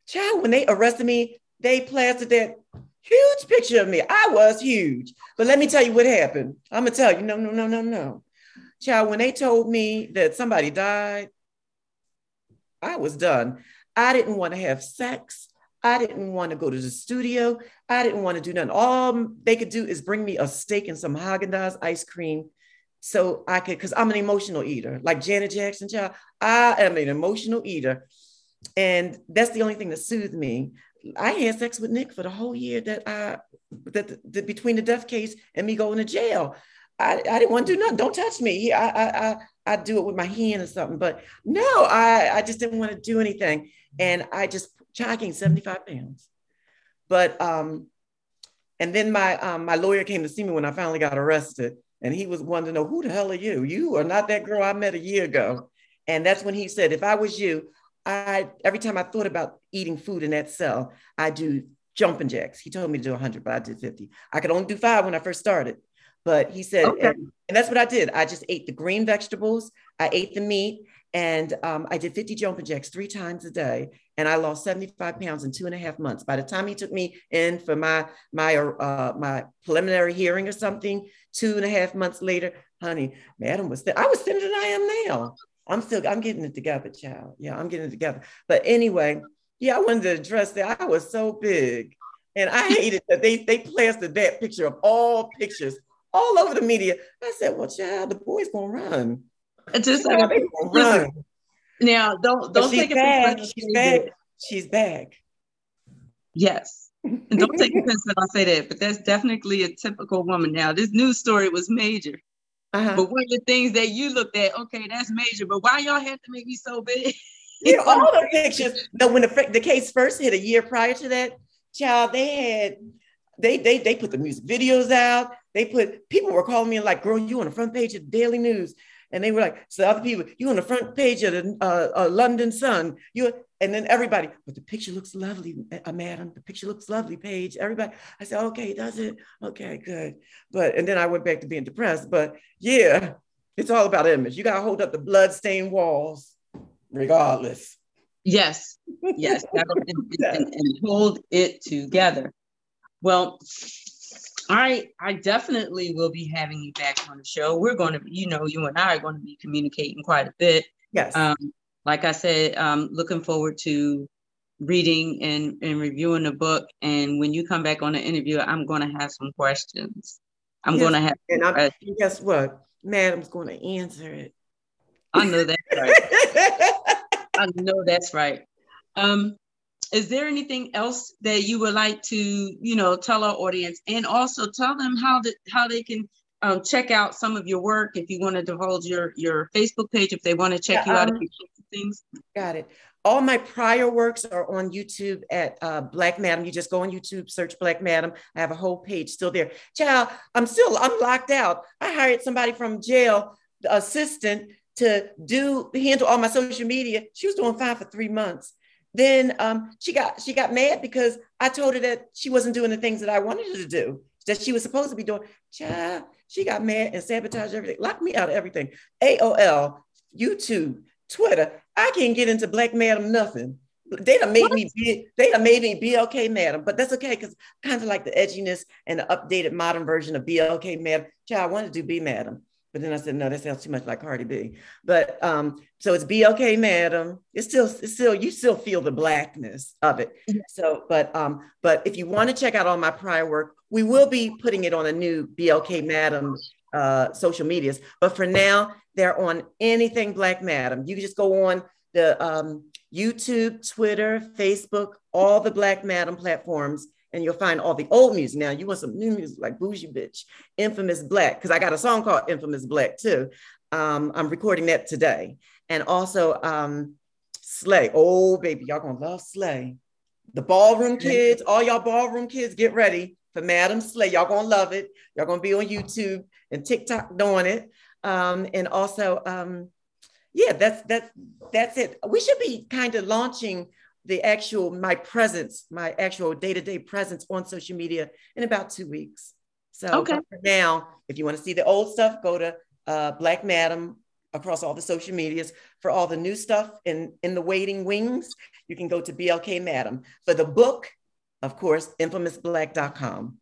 child, when they arrested me, they plastered that huge picture of me. I was huge. But let me tell you what happened. I'm gonna tell you, no, no, no, no, no. Child, when they told me that somebody died, I was done. I didn't want to have sex. I didn't want to go to the studio. I didn't want to do nothing. All they could do is bring me a steak and some Haagen-Dazs ice cream so I could, because I'm an emotional eater, like Janet Jackson, child. I am an emotional eater. And that's the only thing that soothed me. I had sex with Nick for the whole year that I that the, the, between the death case and me going to jail. I, I didn't want to do nothing. Don't touch me. I, I I I do it with my hand or something. But no, I I just didn't want to do anything. And I just jogging 75 pounds. But um, and then my um, my lawyer came to see me when I finally got arrested, and he was wanting to know who the hell are you? You are not that girl I met a year ago. And that's when he said, if I was you, I every time I thought about eating food in that cell, I do jumping jacks. He told me to do 100, but I did 50. I could only do five when I first started. But he said, okay. and, and, that's what I did. I just ate the green vegetables, I ate the meat, and um, I did 50 jumping jacks three times a day. And I lost 75 pounds in two and a half months. By the time he took me in for my my uh, my preliminary hearing or something, two and a half months later, honey, madam was th- I was thinner than I am now. I'm still, I'm getting it together, child. Yeah, I'm getting it together. But anyway, yeah, I wanted to address that. I was so big. And I hated that they they plastered that picture of all pictures all over the media. I said, Well, child, the boy's gonna run. Just like, gonna run. Now don't don't take back. it she's back. She's back. Yes. And don't take offense that I say that, but that's definitely a typical woman. Now, this news story was major. Uh-huh. But one of the things that you looked at, okay, that's major, but why y'all have to make me so big? yeah, all the pictures. No, when the, the case first hit a year prior to that, child, they had they they they put the music videos out. They put people were calling me like, "Girl, you on the front page of the Daily News," and they were like, "So other people, you on the front page of the uh, uh, London Sun." You and then everybody, but the picture looks lovely, uh, madam. The picture looks lovely, Padge. Everybody, I said, okay, does it? Okay, good. But and then I went back to being depressed. But yeah, it's all about image. You gotta hold up the blood-stained walls, regardless. Yes, yes, and, and, and hold it together. Well, I I definitely will be having you back on the show. We're going to, you know, you and I are going to be communicating quite a bit. Yes. Um, like I said, um, looking forward to reading and, and reviewing the book. And when you come back on the interview, I'm going to have some questions. I'm yes, going to have. And I'm, guess what? Madam's going to answer it. I know that's right. I know that's right. Um, is there anything else that you would like to, you know, tell our audience, and also tell them how to, how they can um, check out some of your work if you want to divulge your your Facebook page if they want to check yeah, you out um, things. Got it. All my prior works are on YouTube at uh, Black Madam. You just go on YouTube, search Black Madam. I have a whole page still there. Child, I'm still I'm locked out. I hired somebody from jail, the assistant, to do handle all my social media. She was doing fine for three months. Then um, she got she got mad because I told her that she wasn't doing the things that I wanted her to do that she was supposed to be doing. Child, she got mad and sabotaged everything, locked me out of everything. AOL, YouTube, Twitter. I can't get into Black Madam nothing. They done made what? me be, they done made me BLK Madam, but that's okay because kind of like the edginess and the updated modern version of BLK Madam. Child, I wanted to do B Madam. But then I said, no, that sounds too much like Cardi B. But um, so it's BLK Madam. It's still, it's still, you still feel the blackness of it. So, but um, but if you want to check out all my prior work, we will be putting it on a new BLK Madam uh, social medias. But for now, they're on anything Black Madam. You can just go on the um, YouTube, Twitter, Facebook, all the Black Madam platforms, and you'll find all the old music. Now, you want some new music like Bougie Bitch, Infamous Black, because I got a song called Infamous Black too. Um, I'm recording that today. And also um, Slay. Oh, baby, y'all gonna love Slay. The ballroom kids, all y'all ballroom kids, get ready. for Madam Slay. Y'all gonna love it. Y'all gonna be on YouTube and TikTok doing it. Um, and also, um, yeah, that's that's that's it. We should be kind of launching the actual my presence, my actual day-to-day presence on social media in about two weeks. So okay. now, if you want to see the old stuff, go to uh, Black Madam across all the social medias. For all the new stuff in, in the waiting wings, you can go to BLK Madam. For the book, of course, infamousblack.com.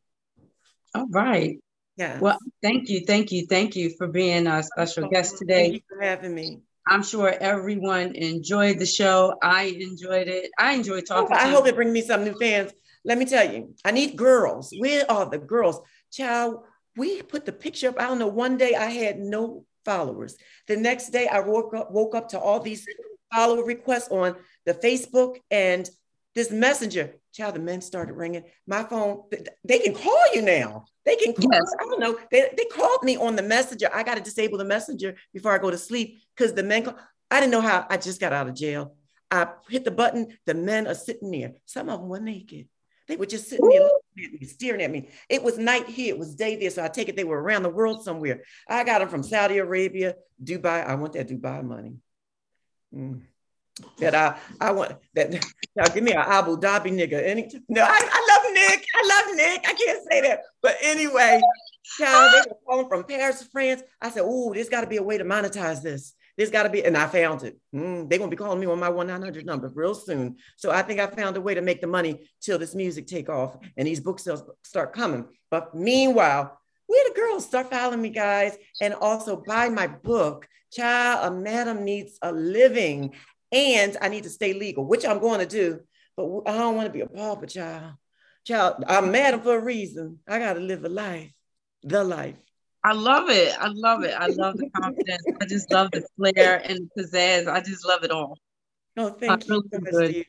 All right. Yeah. Well, thank you, thank you, thank you for being our special guest today. Thank you for having me. I'm sure everyone enjoyed the show. I enjoyed it. I enjoyed oh, talking. Oh, I hope you. it brings me some new fans. Let me tell you, I need girls. Where are the girls? Child, we put the picture up. I don't know. One day I had no followers. The next day I woke up, woke up to all these follower requests on the Facebook and this messenger. Child, the men started ringing. My phone, they can call you now. They can call, Yes. I don't know. They, they called me on the messenger. I got to disable the messenger before I go to sleep because the men, call, I didn't know how I just got out of jail. I hit the button. The men are sitting there. Some of them were naked. They were just sitting there looking at me, staring at me. It was night here, it was day there. So I take it they were around the world somewhere. I got them from Saudi Arabia, Dubai. I want that Dubai money. Mm. That I, I want that. Now give me an Abu Dhabi nigga. Any, no, I, I love Nick. I love Nick. I can't say that. But anyway, child, they were calling from Paris, France. I said, oh, there's got to be a way to monetize this. There's got to be, and I found it. Mm, they're gonna be calling me on my one nine hundred number real soon. So I think I found a way to make the money till this music take off and these book sales start coming. But meanwhile, where the girls start following me, guys, and also buy my book. Child, a madam needs a living, and I need to stay legal, which I'm going to do. But I don't want to be a pauper, child. Child, I'm madam for a reason. I got to live a life, the life. I love it. I love it. I love the confidence. I just love the flair and the pizzazz. I just love it all. No, thank you. really.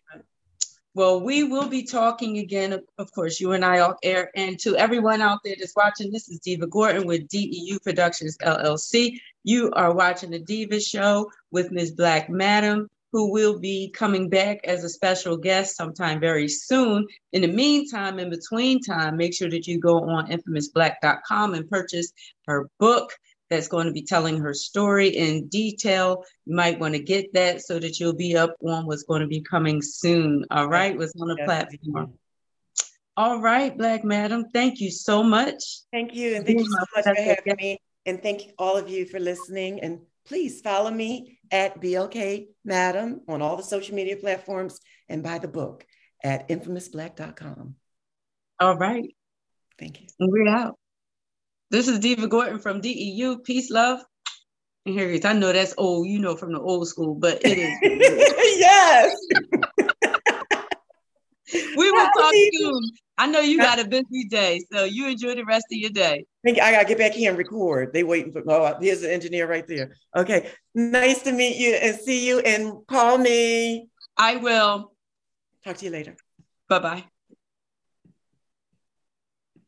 Well, we will be talking again, of- of course, you and I off air. And to everyone out there that's watching, this is Diva Gordon with DEU Productions LLC. You are watching the Diva Show with Ms. Black Madam, who will be coming back as a special guest sometime very soon. In the meantime, in between time, make sure that you go on infamousblack.com and purchase her book that's going to be telling her story in detail. You might want to get that so that you'll be up on what's going to be coming soon. All right, what's on the Yes, platform. All right, Black Madam, thank you so much. Thank you. And thank you so much for having me. And thank all of you for listening. And please follow me at BLK Madam on all the social media platforms and buy the book at infamousblack.com. All right, Thank you. and we're out. This is Diva Gordon from DEU. Peace, love, and here it is. I know that's old, you know, from the old school, but it is. yes. we will talk soon. I know you got a busy day, so you enjoy the rest of your day. Thank you. I gotta get back here and record. They waiting for oh, here's the engineer right there. Okay. Nice to meet you and see you and call me. I will. Talk to you later. Bye bye.